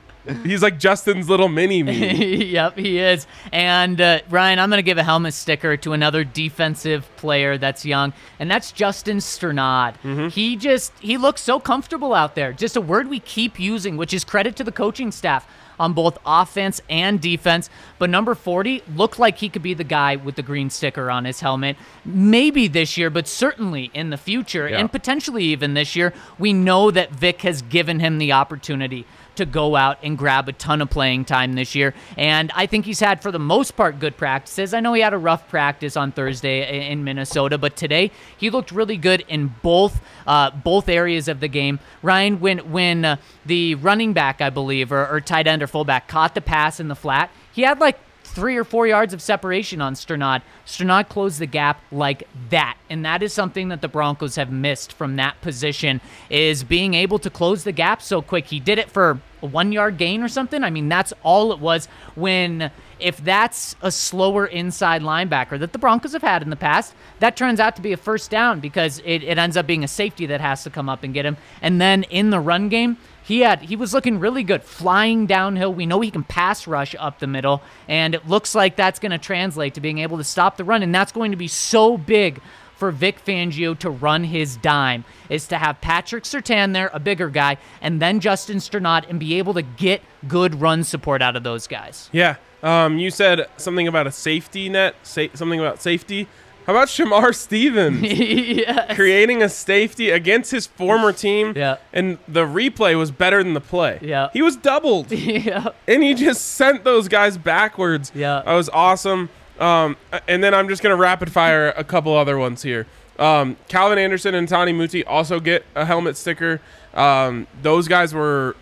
he's like Justin's little mini me. yep, he is. And uh, Ryan, I'm going to give a helmet sticker to another defensive player that's young, and that's Justin Strnad. He just he looks so comfortable out there. Just a word we keep using, which is credit to the coaching staff on both offense and defense. But number 40 looked like he could be the guy with the green sticker on his helmet. Maybe this year, but certainly in the future, Yeah. and potentially even this year. We know that Vic has given him the opportunity to go out and grab a ton of playing time this year. And I think he's had, for the most part, good practices. I know he had a rough practice on Thursday in Minnesota, but today he looked really good in both uh, both areas of the game. Ryan, when when uh, the running back, I believe, or, or tight end or fullback caught the pass in the flat, he had like three or four yards of separation on Strnad. Strnad closed the gap like that. And that is something that the Broncos have missed from that position is being able to close the gap so quick. He did it for a one yard gain or something. I mean, that's all it was when if that's a slower inside linebacker that the Broncos have had in the past, that turns out to be a first down because it, it ends up being a safety that has to come up and get him. And then in the run game, he had he was looking really good flying downhill we know he can pass rush up the middle and it looks like that's going to translate to being able to stop the run and that's going to be so big for Vic Fangio to run his dime is to have Patrick Surtain there, a bigger guy, and then Justin Strnad and be able to get good run support out of those guys. Yeah. Um, you said something about a safety net, sa- something about safety. How about Shamar Stevens? yeah. creating a safety against his former team. Yeah. And the replay was better than the play. Yeah. He was doubled. yeah. and he just sent those guys backwards. Yeah. That was awesome. Um, and then I'm just going to rapid fire a couple other ones here. Um, Calvin Anderson and Tani Muti also get a helmet sticker. Um, those guys were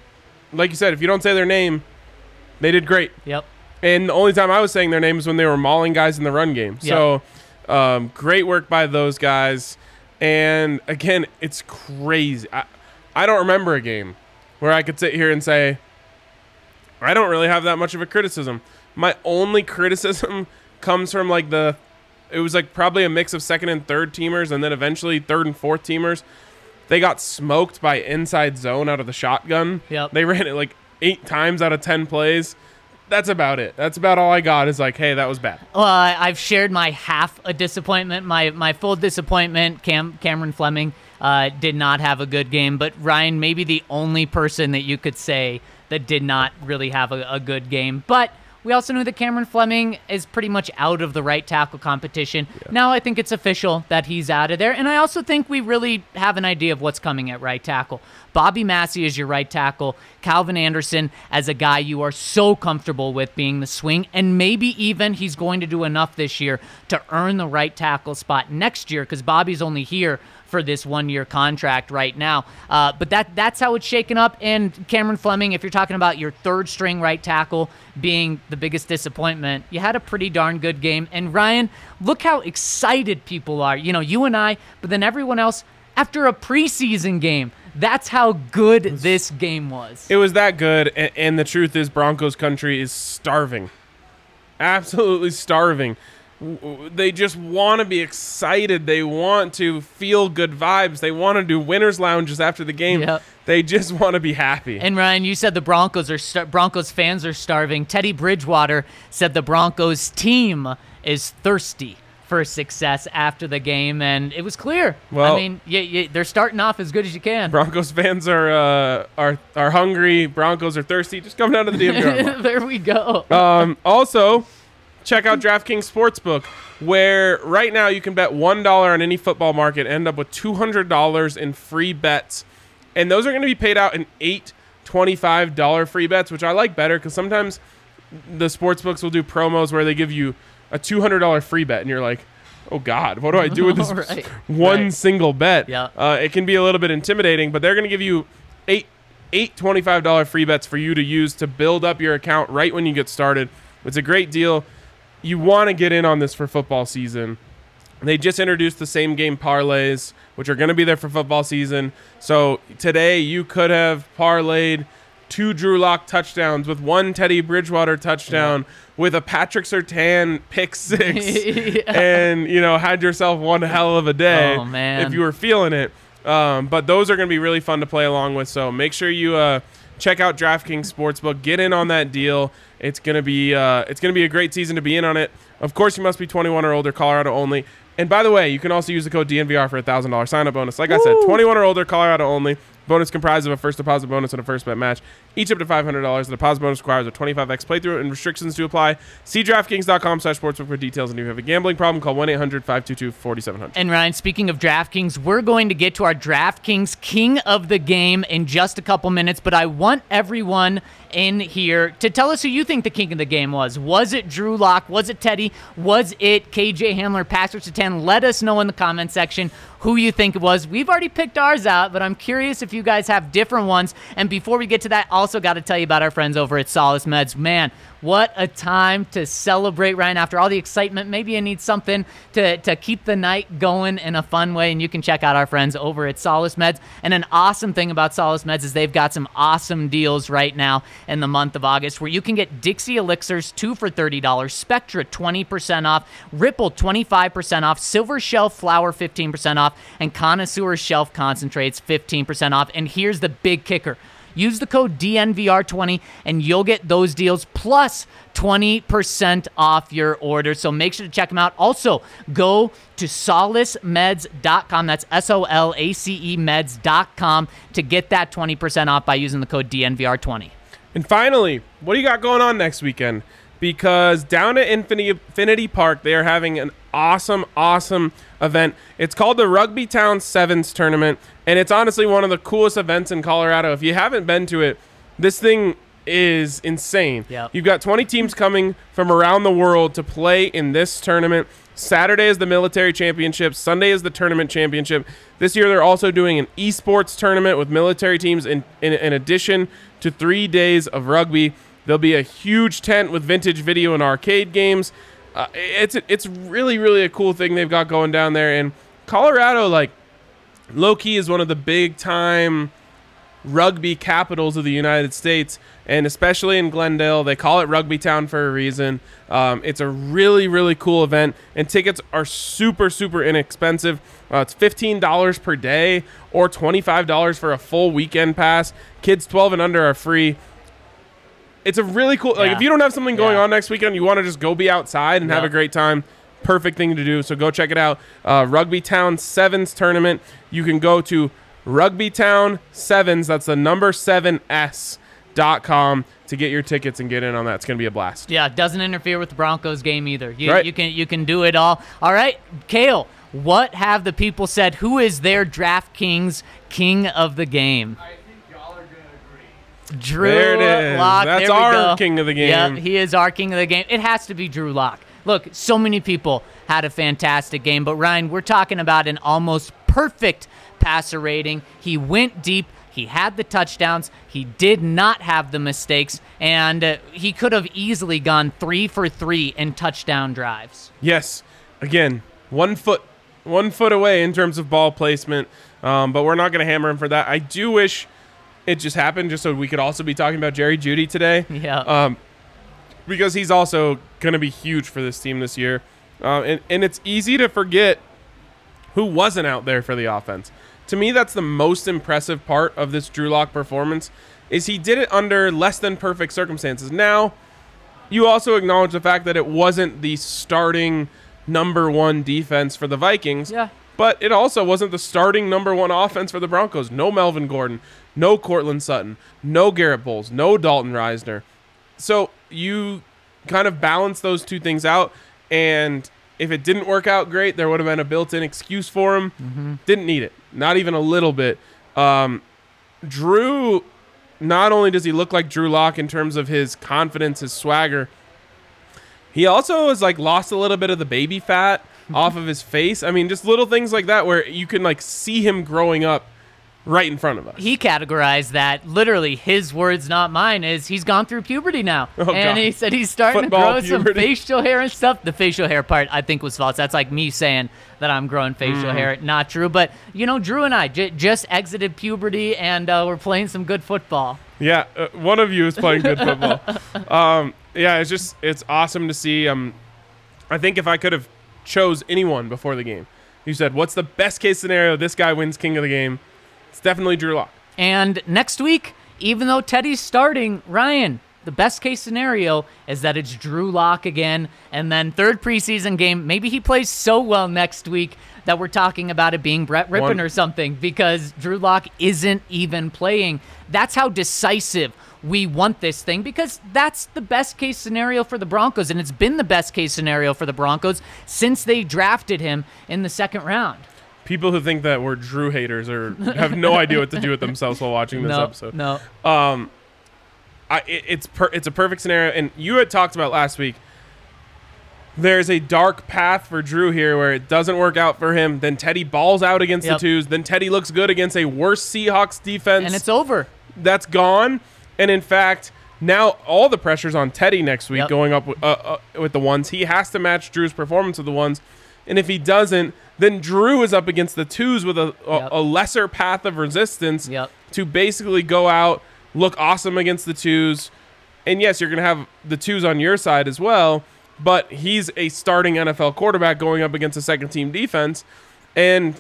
like you said, if you don't say their name, they did great. Yep. And the only time I was saying their name is when they were mauling guys in the run game. So, um, great work by those guys. And again, it's crazy. I, I don't remember a game where I could sit here and say, I don't really have that much of a criticism. My only criticism comes from like the, it was like probably a mix of second and third teamers and then eventually third and fourth teamers. They got smoked by inside zone out of the shotgun. Yep. They ran it like eight times out of 10 plays. That's about it. That's about all I got is like, hey, that was bad. Well, I- I've shared my half a disappointment. My my full disappointment. Cam Cameron Fleming uh, did not have a good game, but Ryan maybe the only person that you could say that did not really have a, a good game. But we also knew that Cameron Fleming is pretty much out of the right tackle competition. Now I think it's official that he's out of there, and I also think we really have an idea of what's coming at right tackle. Bobby Massie is your right tackle. Calvin Anderson as a guy you are so comfortable with being the swing, and maybe even he's going to do enough this year to earn the right tackle spot next year because Bobby's only here for this one-year contract right now. Uh, but that that's how it's shaken up. And Cameron Fleming, if you're talking about your third string right tackle being the biggest disappointment, you had a pretty darn good game. And Ryan, look how excited people are. You know, you and I, but then everyone else after a preseason game. That's how good this game was. It was that good, and, and the truth is, Broncos country is starving, absolutely starving. They just want to be excited. They want to feel good vibes. They want to do winners lounges after the game. Yep. They just want to be happy. And Ryan, you said the Broncos are star- Broncos fans are starving. Teddy Bridgewater said the Broncos team is thirsty for success after the game, and it was clear. Well- I mean, y y they're starting off as good as you can. Broncos fans are uh, are are hungry. Broncos are thirsty. Just come down to the DMV. there we go. Um, also, check out DraftKings Sportsbook, where right now you can bet one dollar on any football market, end up with two hundred dollars in free bets, and those are going to be paid out in eight twenty-five dollar free bets, which I like better because sometimes the sports books will do promos where they give you a two hundred dollar free bet, and you're like. Oh God! What do I do with this Right, one right. single bet? Yeah. Uh, it can be a little bit intimidating, but they're going to give you eight eight twenty-five dollar free bets for you to use to build up your account right when you get started. It's a great deal. You want to get in on this for football season. They just introduced the same game parlays, which are going to be there for football season. So today you could have parlayed two Drew Lock touchdowns with one Teddy Bridgewater touchdown with a Patrick Surtain pick six, and you know had yourself one hell of a day Oh, man. if you were feeling it. Um, but those are going to be really fun to play along with. So make sure you uh, check out DraftKings Sportsbook. Get in on that deal. It's gonna be uh, it's gonna be a great season to be in on it. Of course, you must be 21 or older, Colorado only. And by the way, you can also use the code DNVR for a thousand dollar sign up bonus. Like I said, 21 or older, Colorado only. Bonus comprised of a first deposit bonus and a first bet match, each up to $500. The deposit bonus requires a 25x playthrough and restrictions to apply. See DraftKings.com slash sportsbook for details. And if you have a gambling problem, call 1 800 522 4700. And Ryan, speaking of DraftKings, we're going to get to our DraftKings King of the Game in just a couple minutes, but I want everyone in here to tell us who you think the king of the game was. Was it Drew Lock? Was it Teddy? Was it KJ Hamler, Patrick Surtain? Let us know in the comment section who you think it was. We've already picked ours out, but I'm curious if you guys have different ones. And before we get to that, also got to tell you about our friends over at Solace Meds. Man, what a time to celebrate, Ryan. After all the excitement, maybe you need something to, to keep the night going in a fun way. And you can check out our friends over at Solace Meds. And an awesome thing about Solace Meds is they've got some awesome deals right now in the month of August where you can get Dixie Elixirs two for $30, Spectra 20% off, Ripple 25% off, Silver Shelf Flower 15% off, and Connoisseur Shelf Concentrates 15% off. And here's the big kicker. Use the code DNVR20 and you'll get those deals plus 20% off your order. So make sure to check them out. Also, go to solacemeds.com. That's S O L A C E meds.com to get that 20% off by using the code DNVR20. And finally, what do you got going on next weekend? Because down at Infinity, Park, they are having an awesome, awesome event. It's called the Rugby Town Sevens Tournament, and it's honestly one of the coolest events in Colorado. If you haven't been to it, this thing is insane. Yep. You've got 20 teams coming from around the world to play in this tournament. Saturday is the military championship. Sunday is the tournament championship. This year, they're also doing an esports tournament with military teams in, in, in addition to three days of rugby. There'll be a huge tent with vintage video and arcade games. Uh, it's it's really really a cool thing they've got going down there. And Colorado, like low key, is one of the big time rugby capitals of the United States, and especially in Glendale, they call it Rugby Town for a reason. Um, it's a really, really cool event, and tickets are super, super inexpensive. Uh, it's $15 per day or $25 for a full weekend pass. Kids 12 and under are free. It's a really cool. Like Yeah. if you don't have something going Yeah. on next weekend, you want to just go be outside and have a great time. Perfect thing to do. So go check it out. Uh, Rugby Town Sevens tournament. You can go to Rugby Town Sevens. That's the number seven S dot com to get your tickets and get in on that. It's gonna be a blast. Yeah, it doesn't interfere with the Broncos game either. You, Right. you can you can do it all. All right, Kale. What have the people said? Who is their DraftKings king of the game? I think y'all are gonna agree. Drew There it is. Lock. That's our go. king of the game. Yeah, he is our king of the game. It has to be Drew Lock. Look, so many people had a fantastic game, but Ryan, we're talking about an almost perfect passer rating. He went deep. He had the touchdowns. He did not have the mistakes, and uh, he could have easily gone three for three in touchdown drives. Yes. Again, one foot, one foot away in terms of ball placement. Um, but we're not gonna hammer him for that. I do wish it just happened, just so we could also be talking about Jerry Jeudy today. Yeah. Um, because he's also going to be huge for this team this year. Um, and, and it's easy to forget who wasn't out there for the offense. To me, that's the most impressive part of this Drew Lock performance is he did it under less than perfect circumstances. Now, you also acknowledge the fact that it wasn't the starting number one defense for the Vikings. Yeah. But it also wasn't the starting number one offense for the Broncos. No Melvin Gordon, no Courtland Sutton, no Garett Bolles, no Dalton Risner. So you kind of balance those two things out. And if it didn't work out great, there would have been a built in excuse for him. Didn't need it. Not even a little bit. Um, Drew, not only does he look like Drew Lock in terms of his confidence, his swagger, he also has like lost a little bit of the baby fat off of his face. I mean, just little things like that where you can like see him growing up right in front of us. he categorized that literally his words not mine is he's gone through puberty now Oh, and God. he said he's starting Football to grow some facial hair and stuff the facial hair part i think was false that's like me saying that i'm growing facial Mm. hair not true but you know drew and i j- just exited puberty and uh, we're playing some good football Yeah, uh, one of you is playing good football. um, yeah, it's just it's awesome to see. Um, I think if I could have chose anyone before the game, you said, "What's the best case scenario? This guy wins King of the Game." It's definitely Drew Lock. And next week, even though Teddy's starting, Ryan, the best case scenario is that it's Drew Lock again. And then third preseason game, maybe he plays so well next week that we're talking about it being Brett Rypien One- or something because Drew Lock isn't even playing. That's how decisive we want this thing because that's the best case scenario for the Broncos. And it's been the best case scenario for the Broncos since they drafted him in the second round. People who think that we're Drew haters or have no idea what to do with themselves while watching this no, episode. no. I, it, it's per, it's a perfect scenario. And you had talked about last week. There's a dark path for Drew here where it doesn't work out for him. Then Teddy balls out against Yep. the twos. Then Teddy looks good against a worse Seahawks defense. And it's over. that's gone. And in fact, now all the pressure's on Teddy next week Yep. going up with, uh, uh, with the ones. He has to match Drew's performance of the ones. And if he doesn't, then Drew is up against the twos with a, a, Yep. a lesser path of resistance Yep. to basically go out, look awesome against the twos. And yes, you're going to have the twos on your side as well, but he's a starting NFL quarterback going up against a second team defense. And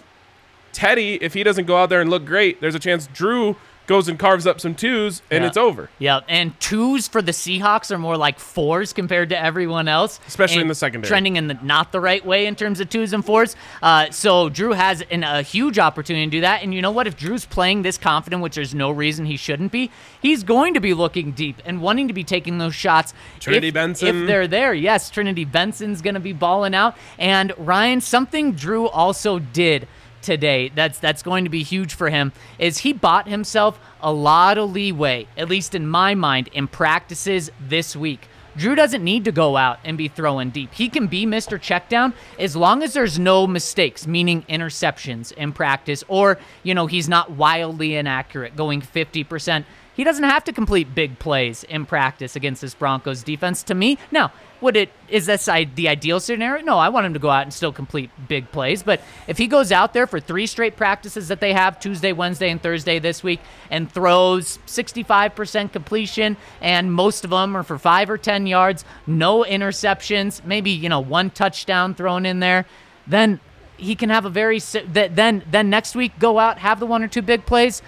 Teddy, if he doesn't go out there and look great, there's a chance Drew goes and carves up some twos and Yeah. it's over. Yeah, and twos for the Seahawks are more like fours compared to everyone else, Especially in the secondary. Trending in the not the right way in terms of twos and fours. Uh, so Drew has an, a huge opportunity to do that. And you know what? If Drew's playing this confident, which there's no reason he shouldn't be, he's going to be looking deep and wanting to be taking those shots. Trinity if, Benson. if they're there, yes, Trinity Benson's going to be balling out. And Ryan, something Drew also did today that's that's going to be huge for him is he bought himself a lot of leeway at least in my mind in practices this week Drew doesn't need to go out and be throwing deep. He can be Mr. Checkdown as long as there's no mistakes, meaning interceptions in practice, or, you know, he's not wildly inaccurate, going 50%. He doesn't have to complete big plays in practice against this Broncos defense. To me, now, would it is this the ideal scenario? No, I want him to go out and still complete big plays. But if he goes out there for three straight practices that they have Tuesday, Wednesday, and Thursday this week, and throws 65% completion, and most of them are for five or ten yards, no interceptions, maybe you know one touchdown thrown in there, then he can have a very then then next week go out have the one or two big plays,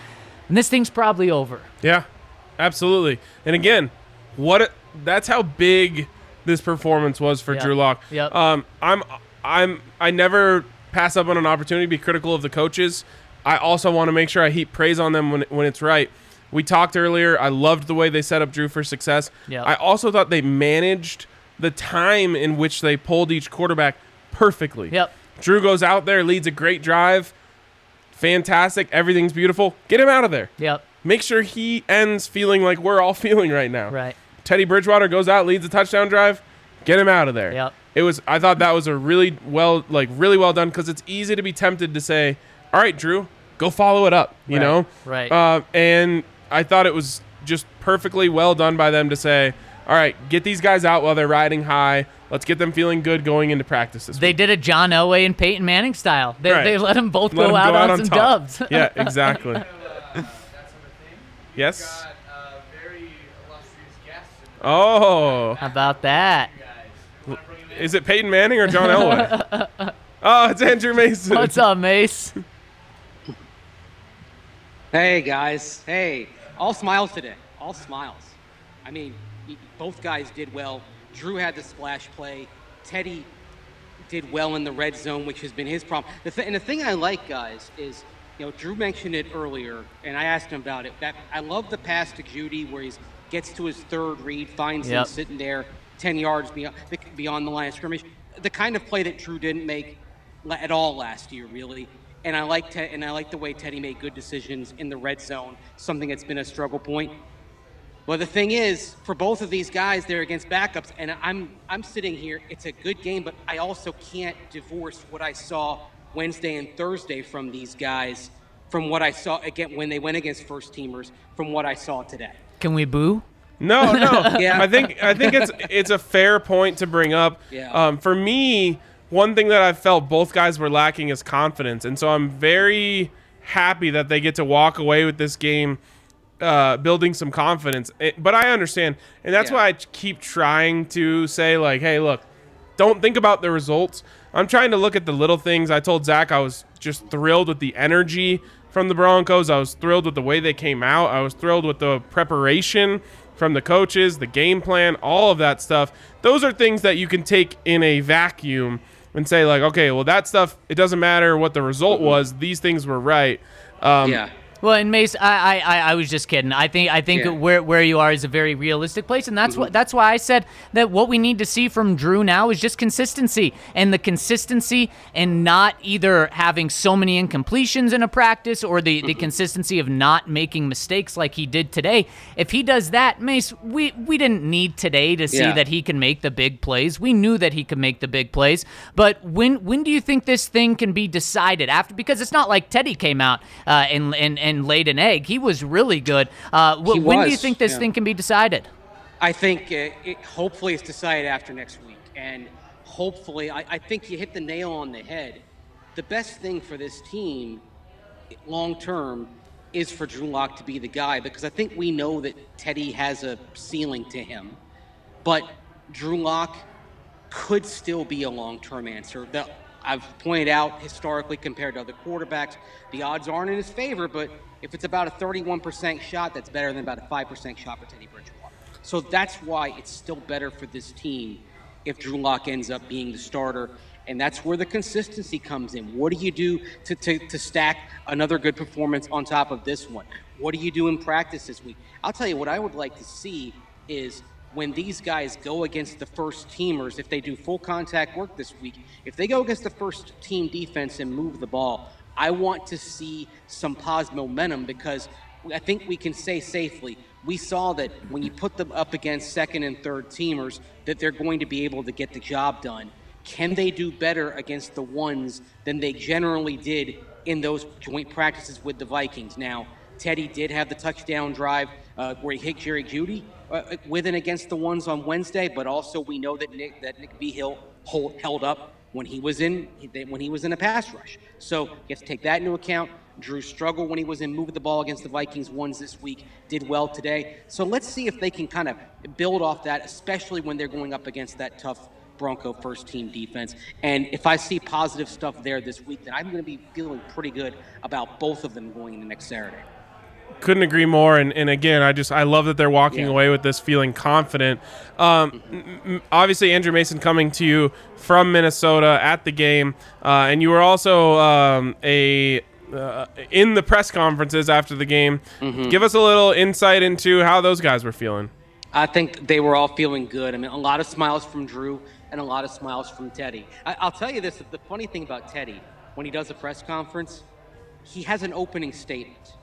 and this thing's probably over. Yeah, absolutely. And again, what that's how big this performance was for Yep. Drew Lock. Yep. Um, I'm I'm I never pass up on an opportunity to be critical of the coaches. I also want to make sure I heap praise on them when when it's right. We talked earlier. I loved the way they set up Drew for success. Yep. I also thought they managed the time in which they pulled each quarterback perfectly. Yep. Drew goes out there, leads a great drive. Fantastic. Everything's beautiful. Get him out of there Yep. make sure he ends feeling like we're all feeling right now. Right. Teddy Bridgewater goes out, leads a touchdown drive. Get him out of there. Yep. It was. I thought that was a really well, like really well done because it's easy to be tempted to say, "All right, Drew, go follow it up." You Right, know. right. Uh, and I thought it was just perfectly well done by them to say, "All right, get these guys out while they're riding high. Let's get them feeling good going into practice this They week." did a John Elway and Peyton Manning style. They, Right. they let them both Let go 'em out on, some top. dubs. yeah, exactly. That's on the thing. yes. Got a very illustrious guest in Oh. How about that? you guys. Wanna bring him in? Is it Peyton Manning or John Elway? oh, it's Andrew Mason. What's up, Mace? Hey guys, hey, all smiles today, all smiles. I mean, y- both guys did well. Drew had the splash play. Teddy did well in the red zone, which has been his problem. The th- and the thing I like, guys, is you know Drew mentioned it earlier, and I asked him about it. That I love the pass to Jeudy where he gets to his third read, finds Yep. him sitting there, ten yards beyond, beyond the line of scrimmage. The kind of play that Drew didn't make at all last year, really. And I like Te- and I like the way Teddy made good decisions in the red zone, something that's been a struggle point. Well, the thing is, for both of these guys, they're against backups, and I'm I'm sitting here. It's a good game, but I also can't divorce what I saw Wednesday and Thursday from these guys from what I saw again when they went against first teamers from what I saw today. Can we boo? No, no. Yeah. I think I think it's it's a fair point to bring up. Yeah. Um, for me, one thing that I felt both guys were lacking is confidence, and so I'm very happy that they get to walk away with this game, uh, building some confidence. It- but I understand, and that's Yeah. why I keep trying to say like, hey, look, don't think about the results. I'm trying to look at the little things. I told Zach I was just thrilled with the energy from the Broncos. I was thrilled with the way they came out. I was thrilled with the preparation from the coaches, the game plan, all of that stuff. Those are things that you can take in a vacuum and say like, okay, well that stuff it doesn't matter what the result was. These things were right. Um, yeah. Well, and Mace, I, I, I- I was just kidding. I think, I think Yeah. Mm-hmm. where where you are is a very realistic place, and that's what that's why I said that what we need to see from Drew now is just consistency, and the consistency and not either having so many incompletions in a practice or the Mm-hmm. the consistency of not making mistakes like he did today. If he does that, Mace, we we didn't need today to see Yeah. that he can make the big plays. We knew that he could make the big plays, but when when do you think this thing can be decided after? Because it's not like Teddy came out uh, and and and laid an egg. He was really good. Uh, wh- He when do you think this yeah. thing can be decided? I think uh, it, hopefully it's decided after next week, and hopefully I, I think you hit the nail on the head. The best thing for this team, long term, is for Drew Lock to be the guy because I think we know that Teddy has a ceiling to him, but Drew Lock could still be a long term answer. The, I've pointed out historically compared to other quarterbacks, the odds aren't in his favor, but if it's about a 31% shot, that's better than about a 5% shot for Teddy Bridgewater. So that's why it's still better for this team if Drew Lock ends up being the starter. And that's where the consistency comes in. What do you do to, to, to stack another good performance on top of this one? What do you do in practice this week? I'll tell you what I would like to see is when these guys go against the first teamers, if they do full contact work this week, if they go against the first team defense and move the ball, I want to see some positive momentum because I think we can say safely we saw that when you put them up against second and third teamers, that they're going to be able to get the job done. Can they do better against the ones than they generally did in those joint practices with the Vikings? Now, Teddy did have the touchdown drive uh, where he hit Jerry Jeudy Uh, uh, with and against the ones on Wednesday, but also we know that Nick that Nick Vigil hold, held up when he was in when he was in a pass rush. So you have to take that into account. Drew struggled when he was in moving the ball against the Vikings ones this week, did well today. So let's see if they can kind of build off that, especially when they're going up against that tough Bronco first team defense. And if I see positive stuff there this week, then I'm going to be feeling pretty good about both of them going into next Saturday couldn't agree more and, and again i just i love that they're walking yeah. away with this feeling confident. Um, obviously andrew mason coming to you from minnesota at the game uh, and you were also um, a uh, in the press conferences after the game. Mm-hmm. give us a little insight into how those guys were feeling. I think they were all feeling good. I mean a lot of smiles from drew and a lot of smiles from teddy. I, i'll tell you this the funny thing about teddy when he does a press conference he has an opening statement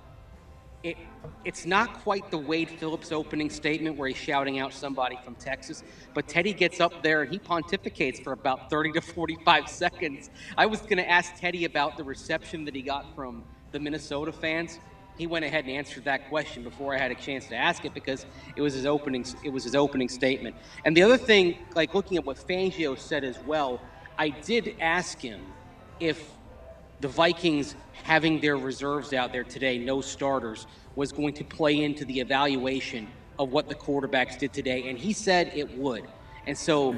it, it's not quite the Wade Phillips opening statement where he's shouting out somebody from Texas, but Teddy gets up there and he pontificates for about 30 to 45 seconds. I was going to ask Teddy about the reception that he got from the Minnesota fans. He went ahead and answered that question before I had a chance to ask it because it was his opening it was his opening statement. And the other thing, like looking at what Fangio said as well, I did ask him if the Vikings having their reserves out there today, no starters, was going to play into the evaluation of what the quarterbacks did today, and he said it would. And so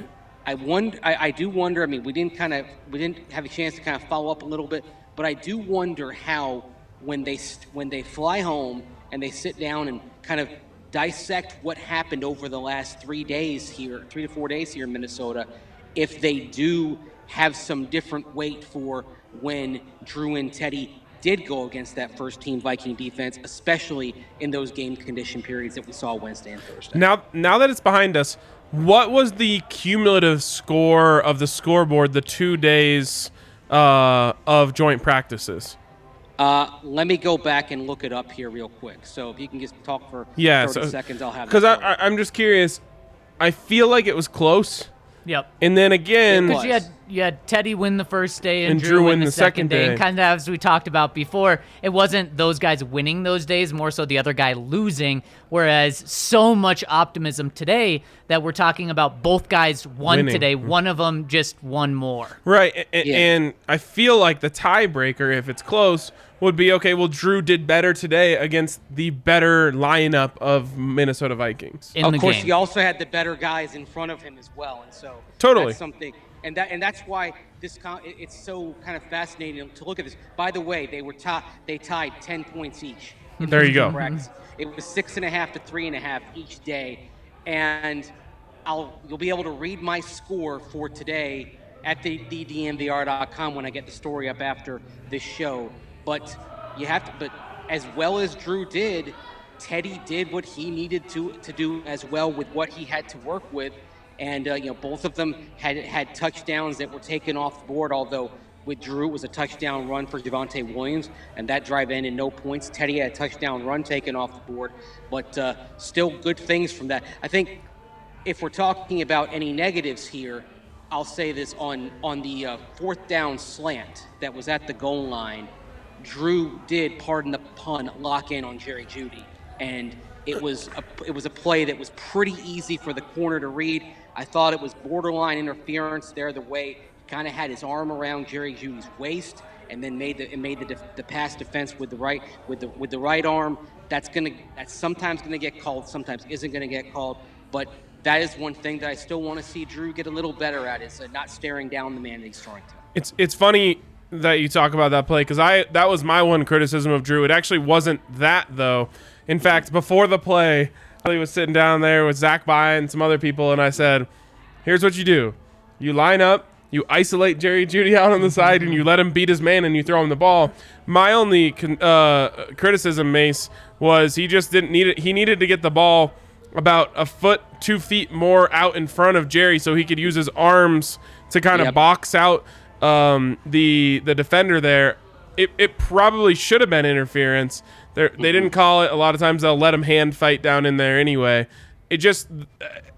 I wonder, I, I do wonder. I mean, we didn't kind of we didn't have a chance to kind of follow up a little bit, but I do wonder how when they when they fly home and they sit down and kind of dissect what happened over the last three days here, three to four days here in Minnesota, if they do have some different weight for when Drew and Teddy did go against that first team Viking defense, especially in those game condition periods that we saw Wednesday and Thursday. Now, now that it's behind us, what was the cumulative score of the scoreboard the two days uh, of joint practices? Uh, let me go back and look it up here real quick. So if you can just talk for yeah, 30 so, seconds, I'll have. Because I'm just curious. I feel like it was close. Yep. And then again, because you had you had Teddy win the first day and, and Drew, win the, the second, day. day. And kind of as we talked about before, it wasn't those guys winning those days, more so the other guy losing. Whereas so much optimism today that we're talking about both guys won winning. today. One of them just won more. Right. And, yeah. and I feel like the tiebreaker, if it's close, would be okay. Well, Drew did better today against the better lineup of Minnesota Vikings. In of course, game. he also had the better guys in front of him as well, and so totally something and that and that's why this it's so kind of fascinating to look at this. By the way, they were top, they tied ten points each. There you go. It was six and a half to three and a half each day, and I'll you'll be able to read my score for today at the, the when I get the story up after this show. But you have to, but as well as Drew did, Teddy did what he needed to to do as well with what he had to work with and uh, you know both of them had had touchdowns that were taken off the board. Although with Drew it was a touchdown run for Javonte Williams, and that drive ended no points. Teddy had a touchdown run taken off the board, but uh, still good things from that. I think if we're talking about any negatives here, I'll say this on on the uh, fourth down slant that was at the goal line. Drew did, pardon the pun, lock in on Jerry Jeudy, and it was a, it was a play that was pretty easy for the corner to read. I thought it was borderline interference there, the way he kind of had his arm around Jerry Jeudy's waist and then made the made the, the pass defense with the right with the with the right arm. That's gonna that's sometimes gonna get called, sometimes isn't gonna get called. But that is one thing that I still want to see Drew get a little better at is uh, not staring down the man that he's throwing to. It's it's funny that you talk about that play because I that was my one criticism of Drew. It actually wasn't that though. In fact, before the play, he was sitting down there with Zach By and some other people, and I said, "Here's what you do: you line up, you isolate Jerry Jeudy out on the side, and you let him beat his man, and you throw him the ball." My only uh, criticism, Mace, was he just didn't need it. He needed to get the ball about a foot, two feet more out in front of Jerry, so he could use his arms to kind of yep. box out um, the the defender there. It, it probably should have been interference They're, they didn't call it. A lot of times they'll let him hand fight down in there anyway. It just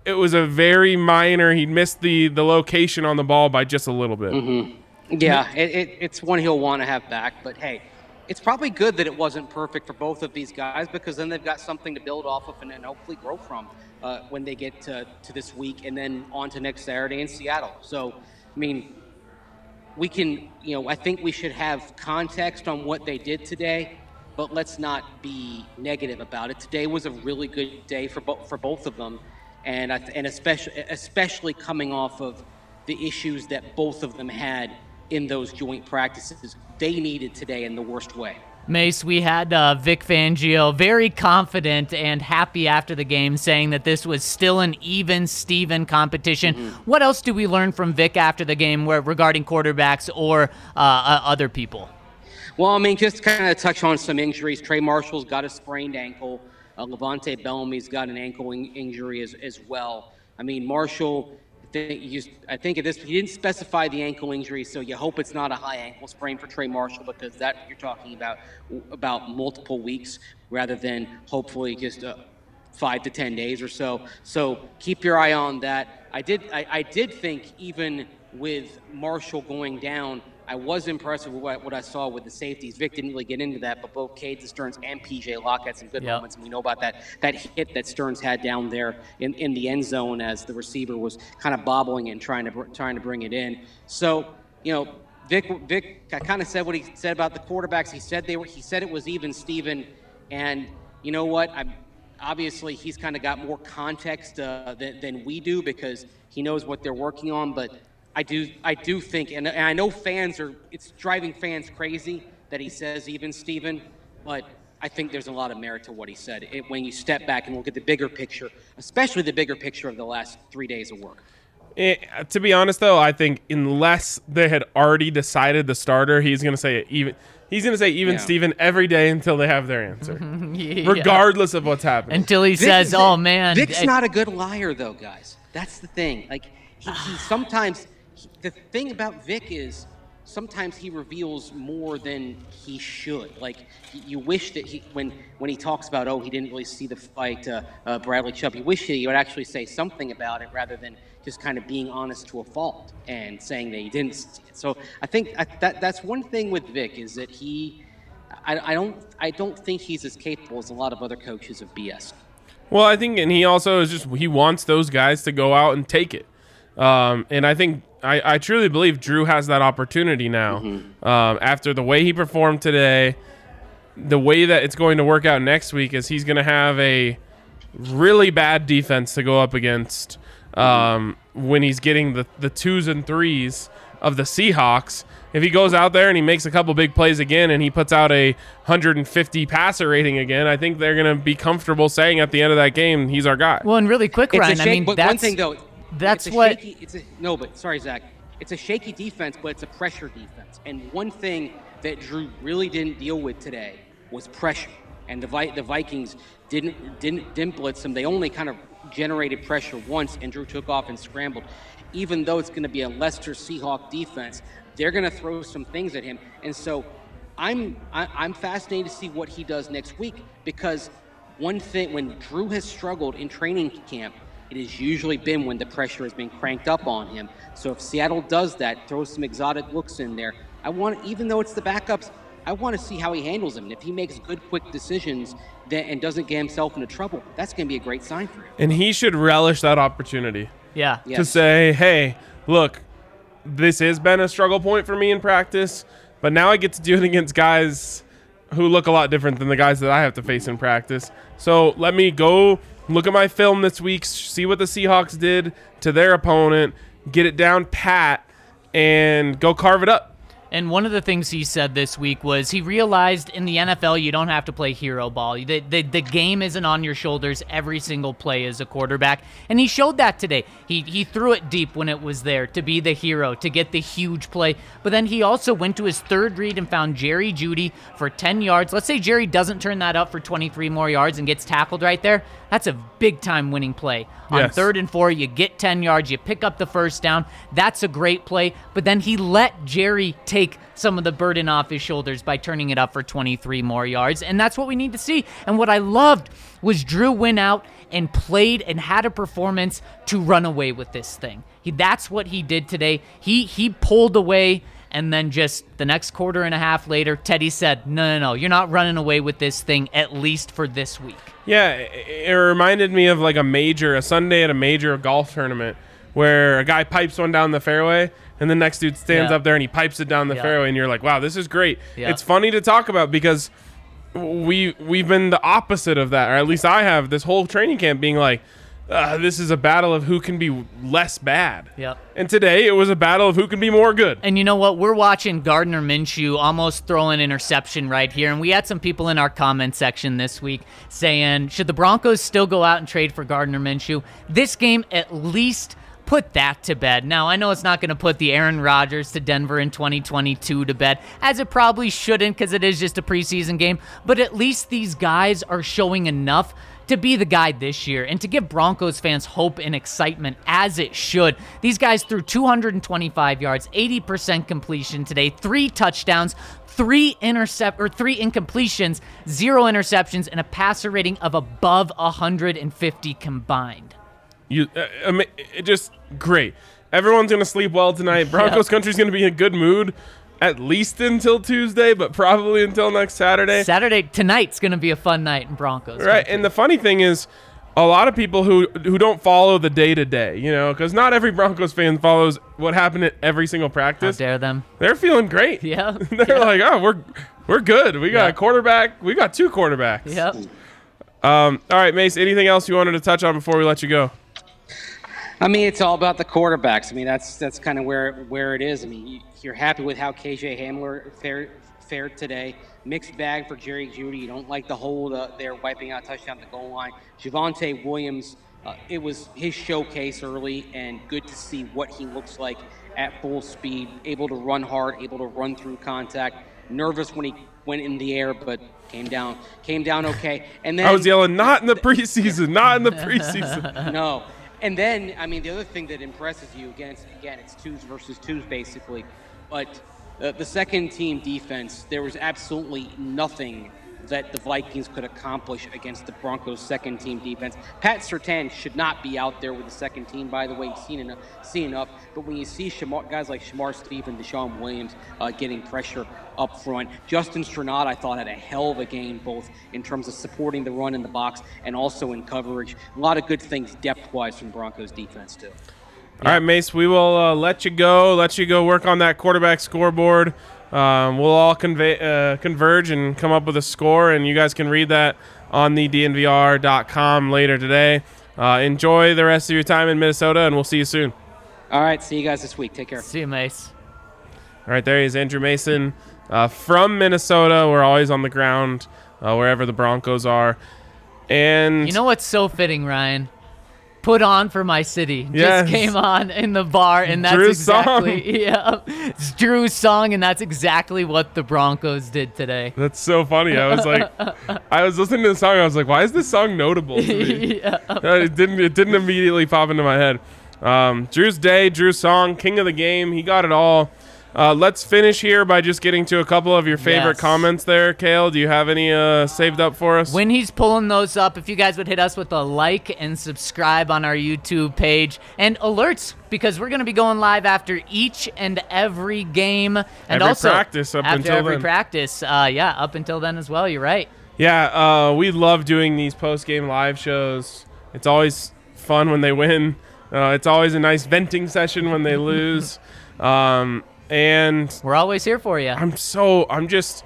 it was a very minor. He missed the the location on the ball by just a little bit. Yeah, it, it, it's one he'll want to have back. But hey, it's probably good that it wasn't perfect for both of these guys because then they've got something to build off of and, and hopefully grow from uh, when they get to, to this week and then on to next Saturday in Seattle. So, I mean, we can, you know, I think we should have context on what they did today, but let's not be negative about it. Today was a really good day for both for both of them, and I th- and especially especially coming off of the issues that both of them had in those joint practices. They needed today in the worst way. Mace, we had uh, Vic Fangio very confident and happy after the game, saying that this was still an even Steven competition. What else do we learn from Vic after the game where, regarding quarterbacks or uh, uh, other people? Well, I mean, just to kind of touch on some injuries. Trey Marshall's got a sprained ankle. Uh, Levante Bellamy's got an ankle in- injury as, as well. I mean, Marshall, I think, at this, he didn't specify the ankle injury, so you hope it's not a high ankle sprain for Trey Marshall because that you're talking about about multiple weeks rather than hopefully just uh, five to ten days or so. So keep your eye on that. I did, I, I did think even with Marshall going down, I was impressed with what, what I saw with the safeties. Vic didn't really get into that, but both Cade Sterns and PJ Locke had some good Yep. moments, and we know about that that hit that Sterns had down there in, in the end zone as the receiver was kind of bobbling and trying to trying to bring it in. So you know, Vic Vic I kind of said what he said about the quarterbacks. He said they were. He said it was even Steven, and you know what? I'm obviously he's kind of got more context uh, than, than we do because he knows what they're working on. But I do I do think, and, and I know fans are it's driving fans crazy that he says even Steven, but I think there's a lot of merit to what he said it, when you step back and look at the bigger picture, especially the bigger picture of the last three days of work. Eh, to be honest, though, I think unless they had already decided the starter, he's going to say even. He's going to say even Yeah. Steven every day until they have their answer, Yeah. regardless of what's happening. Until he Vic- says, Vic- "Oh man, Vic's it- not a good liar, though, guys. That's the thing. Like he, he sometimes he, the thing about Vic is sometimes he reveals more than he should. Like you wish that he when when he talks about oh he didn't really see the fight uh, uh, Bradley Chubb. You wish that he would actually say something about it rather than just kind of being honest to a fault and saying that he didn't. See it. So I think I, that that's one thing with Vic is that he. I, I don't. I don't think he's as capable as a lot of other coaches of BS. Well, I think, and he also is just he wants those guys to go out and take it. Um, and I think I, I truly believe Drew has that opportunity now. Um, after the way he performed today, the way that it's going to work out next week is he's going to have a really bad defense to go up against um, when he's getting the, the twos and threes of the Seahawks. If he goes out there and he makes a couple big plays again and he puts out a 150 passer rating again, I think they're going to be comfortable saying at the end of that game, he's our guy. well, and really quick, It's Ryan. a shake, I mean, but that's one thing though. That's it's a what- Shaky, it's a, no, but sorry, Zach. It's a shaky defense, but it's a pressure defense. And one thing that Drew really didn't deal with today was pressure. And the Vi- the Vikings didn't didn't didn't blitz them. They only kind of generated pressure once, and Drew took off and scrambled. Even though it's going to be a Leicester Seahawk defense, they're going to throw some things at him. And so, I'm I, I'm fascinated to see what he does next week because one thing when Drew has struggled in training camp, it has usually been when the pressure has been cranked up on him. So if Seattle does that, throws some exotic looks in there, I want even though it's the backups, I want to see how he handles them. And if he makes good, quick decisions that, and doesn't get himself into trouble, that's going to be a great sign for him. And he should relish that opportunity. yeah. Yeah. to say, hey, look, this has been a struggle point for me in practice, but now I get to do it against guys who look a lot different than the guys that I have to face in practice. So let me go look at my film this week, see what the Seahawks did to their opponent, get it down pat, and go carve it up. And one of the things he said this week was he realized in the NFL you don't have to play hero ball. The, the, the game isn't on your shoulders every single play as a quarterback. And he showed that today. He, he threw it deep when it was there to be the hero, to get the huge play. But then he also went to his third read and found Jerry Jeudy for 10 yards. Let's say Jerry doesn't turn that up for 23 more yards and gets tackled right there. That's a big time winning play. On Yes. third and four, you get 10 yards, you pick up the first down. That's a great play. But then he let Jerry take take some of the burden off his shoulders by turning it up for 23 more yards. And that's what we need to see. And what I loved was Drew went out and played and had a performance to run away with this thing. He, that's what he did today. He he pulled away and then just the next quarter and a half later, Teddy said, "No, no, no, you're not running away with this thing at least for this week." Yeah, it, it reminded me of like a major, a Sunday at a major golf tournament where a guy pipes one down the fairway and the next dude stands Yeah. up there and he pipes it down the Yeah. fairway and you're like, "Wow, this is great." Yeah. It's funny to talk about because we we've been the opposite of that, or at least I have this whole training camp being like, uh, "This is a battle of who can be less bad." Yep. And today it was a battle of who can be more good. And you know what? We're watching Gardner Minshew almost throw an interception right here. And we had some people in our comment section this week saying, should the Broncos still go out and trade for Gardner Minshew? This game at least put that to bed. Now, I know it's not going to put the Aaron Rodgers to Denver in 2022 to bed, as it probably shouldn't because it is just a preseason game. But at least these guys are showing enough to be the guy this year and to give Broncos fans hope and excitement as it should. These guys threw 225 yards, 80% completion today, three touchdowns, three intercept or three incompletions, zero interceptions, and a passer rating of above 150 combined. You, uh, it just great. Everyone's gonna sleep well tonight. Broncos country's gonna be in a good mood, at least until Tuesday, but probably until next Saturday. Saturday tonight's going to be a fun night in Broncos. Right, country. and the funny thing is, a lot of people who who don't follow the day to day, you know, because not every Broncos fan follows what happened at every single How practice. dare them? They're feeling great. Yeah. They're like, oh, we're we're good. We got Yeah. a quarterback. We got two quarterbacks. Yep. Um. All right, Mace. Anything else you wanted to touch on before we let you go? I mean, it's all about the quarterbacks. I mean, that's that's kind of where where it is. I mean, you, you're happy with how KJ Hamler fared fared today. Mixed bag for Jerry Jeudy. You don't like the hold uh, there, wiping out touchdown at the goal line. Javonte Williams. Uh, it was his showcase early, and good to see what he looks like at full speed, able to run hard, able to run through contact. Nervous when he went in the air, but came down, came down okay. And then I was yelling, not in the preseason, not in the preseason. no. And then, I mean, the other thing that impresses you again, it's, again, it's twos versus twos basically, but uh, the second team defense, there was absolutely nothing that the Vikings could accomplish against the Broncos' second team defense. Pat Surtain should not be out there with the second team, by the way. Seen enough, seen enough. But when you see Shamar, guys like Shamar Stephen and DeShawn Williams uh, getting pressure up front, Justin Strnad, I thought, had a hell of a game, both in terms of supporting the run in the box and also in coverage. A lot of good things depth wise from Broncos defense, too. All right, Mace, we will uh, let you go. Let you go work on that quarterback scoreboard. Um, we'll all convey, uh, converge and come up with a score, and you guys can read that on the DNVR.com later today. Uh, enjoy the rest of your time in Minnesota, and we'll see you soon. All right, see you guys this week. Take care. See you, Mace. All right, there he is, Andrew Mason uh, from Minnesota. We're always on the ground uh, wherever the Broncos are. And You know what's so fitting, Ryan? Put on for my city. Yes. Just came on in the bar, and that's Drew's song. exactly yeah, it's Drew's song, and that's exactly what the Broncos did today. that's so funny. I was like, I was listening to the song. I was like, why is this song notable to me? yeah. Uh, it didn't it didn't immediately pop into my head. Um, Drew's day, Drew's song, king of the game. He got it all. Uh, let's finish here by just getting to a couple of your favorite Yes. comments there, Kale. Do you have any uh, saved up for us? When he's pulling those up, if you guys would hit us with a like and subscribe on our YouTube page and alerts, because we're going to be going live after each and every game and Every also practice up after every then. practice. Uh, yeah, up until then as well. You're right. Yeah, uh, we love doing these post game live shows. It's always fun when they win. Uh, it's always a nice venting session when they lose. Um, and We're always here for you. I'm so I'm just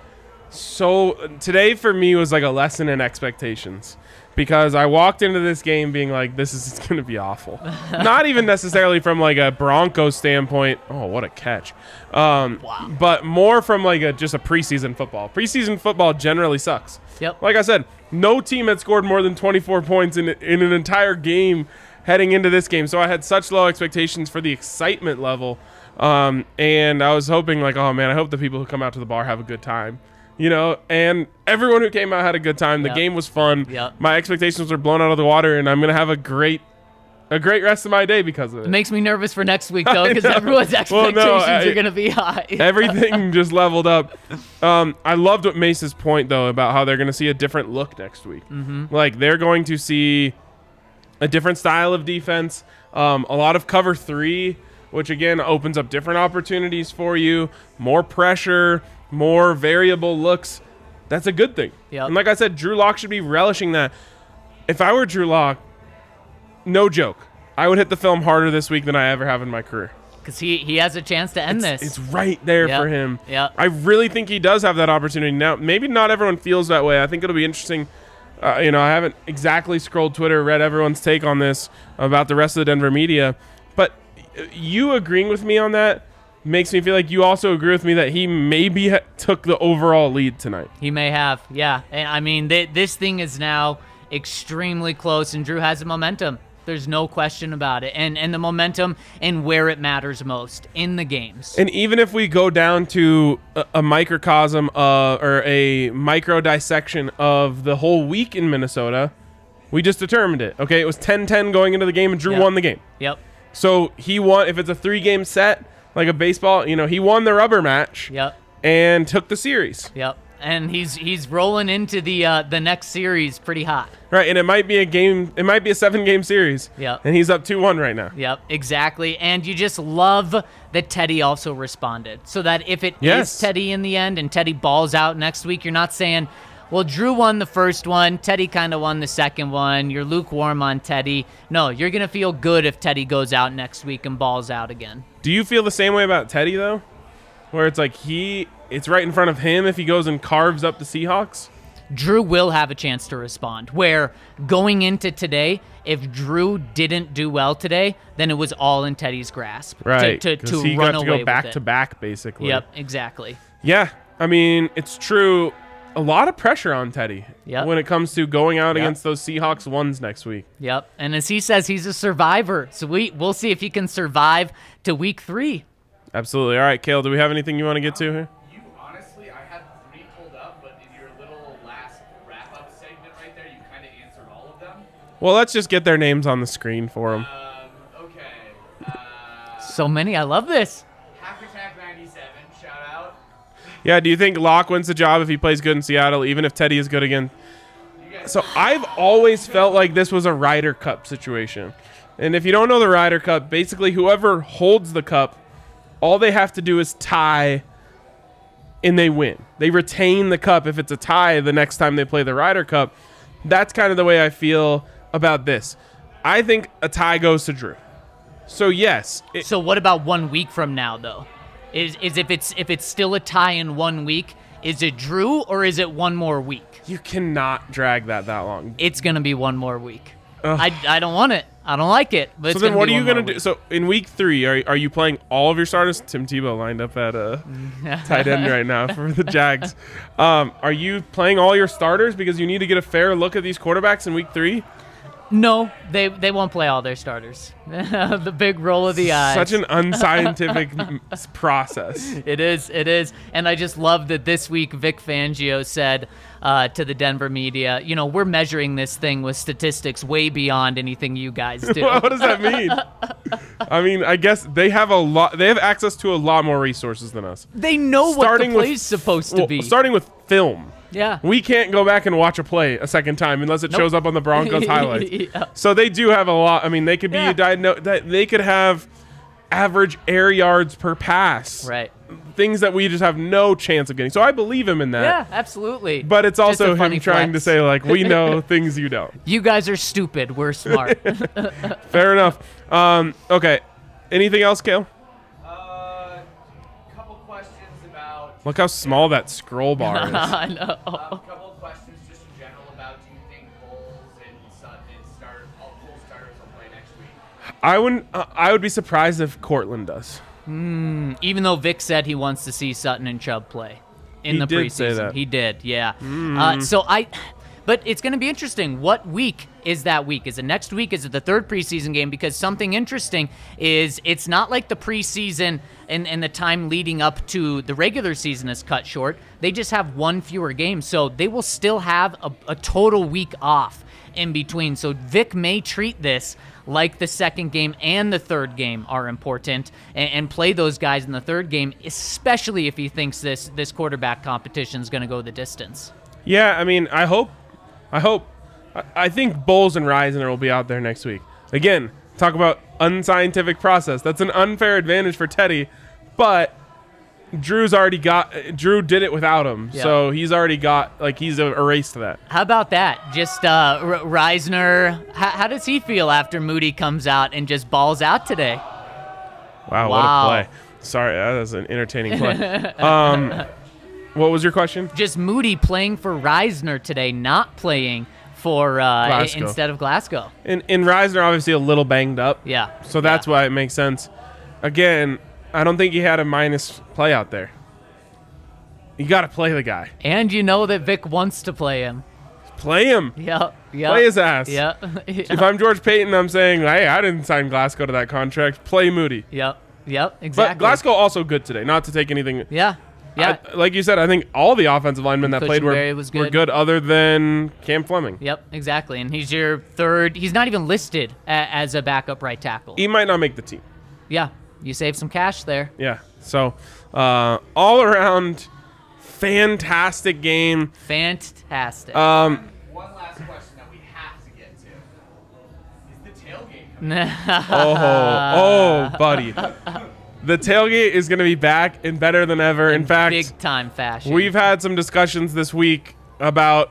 so today for me was like a lesson in expectations because I walked into this game being like this is going to be awful. Not even necessarily from like a Broncos standpoint. Oh, what a catch. Um but more from like a just a preseason football. Preseason football generally sucks. Yep. Like I said, no team had scored more than 24 points in in an entire game heading into this game. So I had such low expectations for the excitement level. Um, and I was hoping like, oh man, I hope the people who come out to the bar have a good time. You know, and everyone who came out had a good time. The Yep. game was fun. Yep. My expectations were blown out of the water, and I'm gonna have a great a great rest of my day because of it. It makes me nervous for next week though, because everyone's Well, expectations no, I- are gonna be high. Everything just leveled up. Um, I loved what Mace's point though about how they're going to see a different look next week. Mm-hmm. Like they're going to see a different style of defense, um, a lot of cover three, which again opens up different opportunities for you, more pressure, more variable looks. That's a good thing. Yep. And like I said, Drew Lock should be relishing that. If I were Drew Lock, no joke, I would hit the film harder this week than I ever have in my career. Because he he has a chance to end this. It's right there Yep. for him. Yep. I really think he does have that opportunity now. Maybe not everyone feels that way. I think it'll be interesting. Uh, you know, I haven't exactly scrolled Twitter, read everyone's take on this about the rest of the Denver media, you agreeing with me on that makes me feel like you also agree with me that he maybe ha- took the overall lead tonight. He may have, yeah. And I mean, th- this thing is now extremely close, and Drew has the momentum. There's no question about it, and and the momentum and where it matters most in the games. And even if we go down to a, a microcosm uh, or a micro dissection of the whole week in Minnesota, we just determined it. Okay, it was 10-10 going into the game, and Drew Yep. won the game. Yep, So he won. If it's a three-game set, like a baseball, you know, he won the rubber match yep, and took the series. yep. And he's he's rolling into the uh, the next series pretty hot. Right, and it might be a game. It might be a seven-game series. Yep. And he's up two-one right now. Yep, exactly. And you just love that Teddy also responded. So that if it is Yes. Teddy in the end and Teddy balls out next week, you're not saying, well, Drew won the first one, Teddy kind of won the second one, you're lukewarm on Teddy. No, you're going to feel good if Teddy goes out next week and balls out again. Do you feel the same way about Teddy though, where it's like he, it's right in front of him if he goes and carves up the Seahawks? Drew will have a chance to respond. Where going into today, if Drew didn't do well today, then it was all in Teddy's grasp. Right. To, 'cause to, he run got to away go back to back basically. Yep, exactly. Yeah. I mean, it's true. A lot of pressure on Teddy Yep. when it comes to going out Yep. against those Seahawks ones next week. Yep. And as he says, he's a survivor. So we we'll see if he can survive to week three. Absolutely. All right, Kale, do we have anything you want to get to here? You honestly, I had three pulled up, but in your little last wrap up segment right there, you kind of answered all of them. Well, let's just get their names on the screen for them. Um, okay. Uh, So many. I love this. Yeah, do you think Lock wins the job if he plays good in Seattle, even if Teddy is good again? So I've always felt like this was a Ryder Cup situation. And if you don't know the Ryder Cup, basically whoever holds the cup, all they have to do is tie and they win. They retain the cup if it's a tie the next time they play the Ryder Cup. That's kind of the way I feel about this. I think a tie goes to Drew. So yes, it, So what about one week from now though? Is is if it's if it's still a tie in one week, is it Drew or is it one more week? you cannot drag that that long. It's gonna be one more week. I, I don't want it. I don't like it. But So then, what are you gonna do? So in week three, are are you playing all of your starters? Tim Tebow lined up at uh, tight end right now for the Jags. Um, are you playing all your starters because you need to get a fair look at these quarterbacks in week three? No, they they won't play all their starters. the big roll of the eyes. Such an unscientific process. It is, it is. And I just love that this week Vic Fangio said uh, to the Denver media, you know, we're measuring this thing with statistics way beyond anything you guys do. what does that mean? I mean, I guess they have a lot. They have access to a lot more resources than us. they know what the Starting with- supposed to Well, be. starting with film. Yeah. We can't go back and watch a play a second time unless it Nope. shows up on the Broncos highlights. Yeah. So they do have a lot. I mean, they could be Yeah. that they could have average air yards per pass. Right. Things that we just have no chance of getting. So I believe him in that. Yeah, absolutely. But it's also him funny trying to say like we know things you don't. you guys are stupid. We're smart. Fair enough. Um, okay. Anything else, Kale? Uh, couple questions about. Look how small that scroll bar is. I know. A couple questions just in general about do you think Bolles and Sutton and start all Bulls starters will play next week? I wouldn't. Uh, I would be surprised if Courtland does. Even though Vic said he wants to see Sutton and Chubb play in He the did preseason, say that. he did. Yeah. Uh, so I, But it's going to be interesting. What week is that week? Is it next week? Is it the third preseason game? Because something interesting is it's not like the preseason and, and the time leading up to the regular season is cut short. They just have one fewer game. So they will still have a, a total week off in between. So Vic may treat this like the second game and the third game are important and, and play those guys in the third game, especially if he thinks this this quarterback competition is going to go the distance. Yeah, I mean, I hope, I hope, I, I think Bolles and Risner will be out there next week. Again, talk about unscientific process. That's an unfair advantage for Teddy, but Drew's already got. Drew did it without him, Yeah. so he's already got like he's erased that. How about that? Just uh, R- Risner. How, how does he feel after Moody comes out and just balls out today? Wow, Wow. what a play! Sorry, that was an entertaining play. um, what was your question? Just Moody playing for Risner today, not playing for uh, instead of Glasgow. And, and Risner obviously a little banged up. Yeah. So that's yeah. why it makes sense. Again, I don't think he had a minus play out there. You got to play the guy. And you know that Vic wants to play him. Play him. Yep. Yep. Play his ass. Yep. If I'm George Paton, I'm saying, hey, I didn't sign Glasgow to that contract. Play Moody. Yep. Yep. Exactly. But Exactly. Glasgow also good today. Not to take anything. Yeah. Yeah. I- like you said, I think all the offensive linemen that played were, Cushenberry was were good. good other than Cam Fleming. Yep, exactly. And he's your third. He's not even listed a, as a backup right tackle. He might not make the team. Yeah, you save some cash there. Yeah. So, uh, all around, fantastic game. Fantastic. Um, One last question that we have to get to is the tailgate. coming? oh, oh, buddy. The tailgate is going to be back and better than ever. In fact, big time fashion. we've had some discussions this week about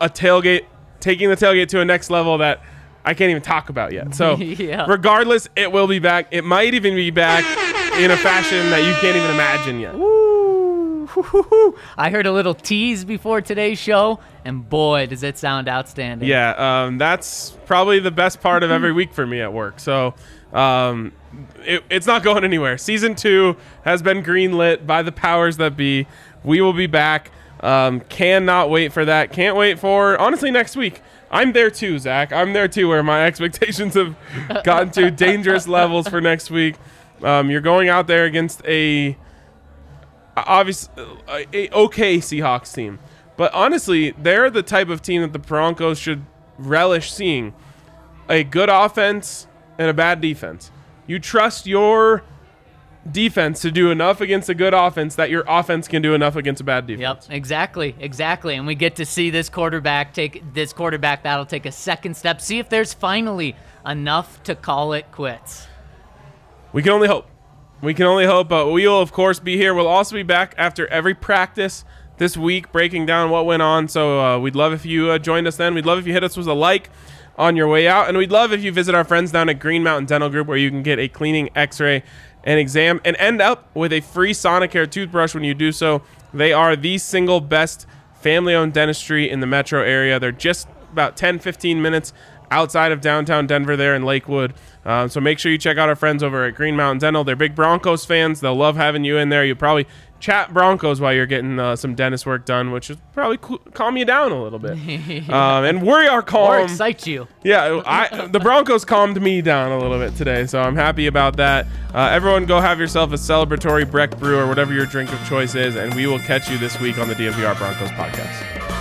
a tailgate, taking the tailgate to a next level that I can't even talk about yet. So, Yeah. regardless, it will be back. It might even be back in a fashion that you can't even imagine yet. Woo. I heard a little tease before today's show, and boy, does it sound outstanding. Yeah, um, that's probably the best part of every week for me at work. So um, it, it's not going anywhere. Season two has been greenlit by the powers that be. We will be back. Um, cannot wait for that. Can't wait for honestly next week. I'm there too, Zach. I'm there too, where my expectations have gotten to dangerous levels for next week. Um, you're going out there against a obvious a, a okay Seahawks team. But honestly, they're the type of team that the Broncos should relish seeing. A good offense and a bad defense. You trust your defense to do enough against a good offense that your offense can do enough against a bad defense. Yep, exactly, exactly. And we get to see this quarterback take this quarterback that'll take a second step. See if there's finally enough to call it quits. We can only hope. We can only hope, but we will, of course, be here. We'll also be back after every practice this week, breaking down what went on. So uh, we'd love if you uh, joined us then. We'd love if you hit us with a like on your way out. And we'd love if you visit our friends down at Green Mountain Dental Group, where you can get a cleaning, x ray, and exam, and end up with a free Sonicare toothbrush when you do so. They are the single best family owned dentistry in the metro area. They're just about 10, 15 minutes outside of downtown Denver there in Lakewood. Um, so make sure you check out our friends over at Green Mountain Dental. They're big Broncos fans. They'll love having you in there. You probably chat Broncos while you're getting uh, some dentist work done, which is probably calm you down a little bit. um, and we are calm. Or excite you. Yeah, I, the Broncos calmed me down a little bit today, so I'm happy about that. Uh, everyone, go have yourself a celebratory Breck Brew or whatever your drink of choice is, and we will catch you this week on the DNVR Broncos podcast.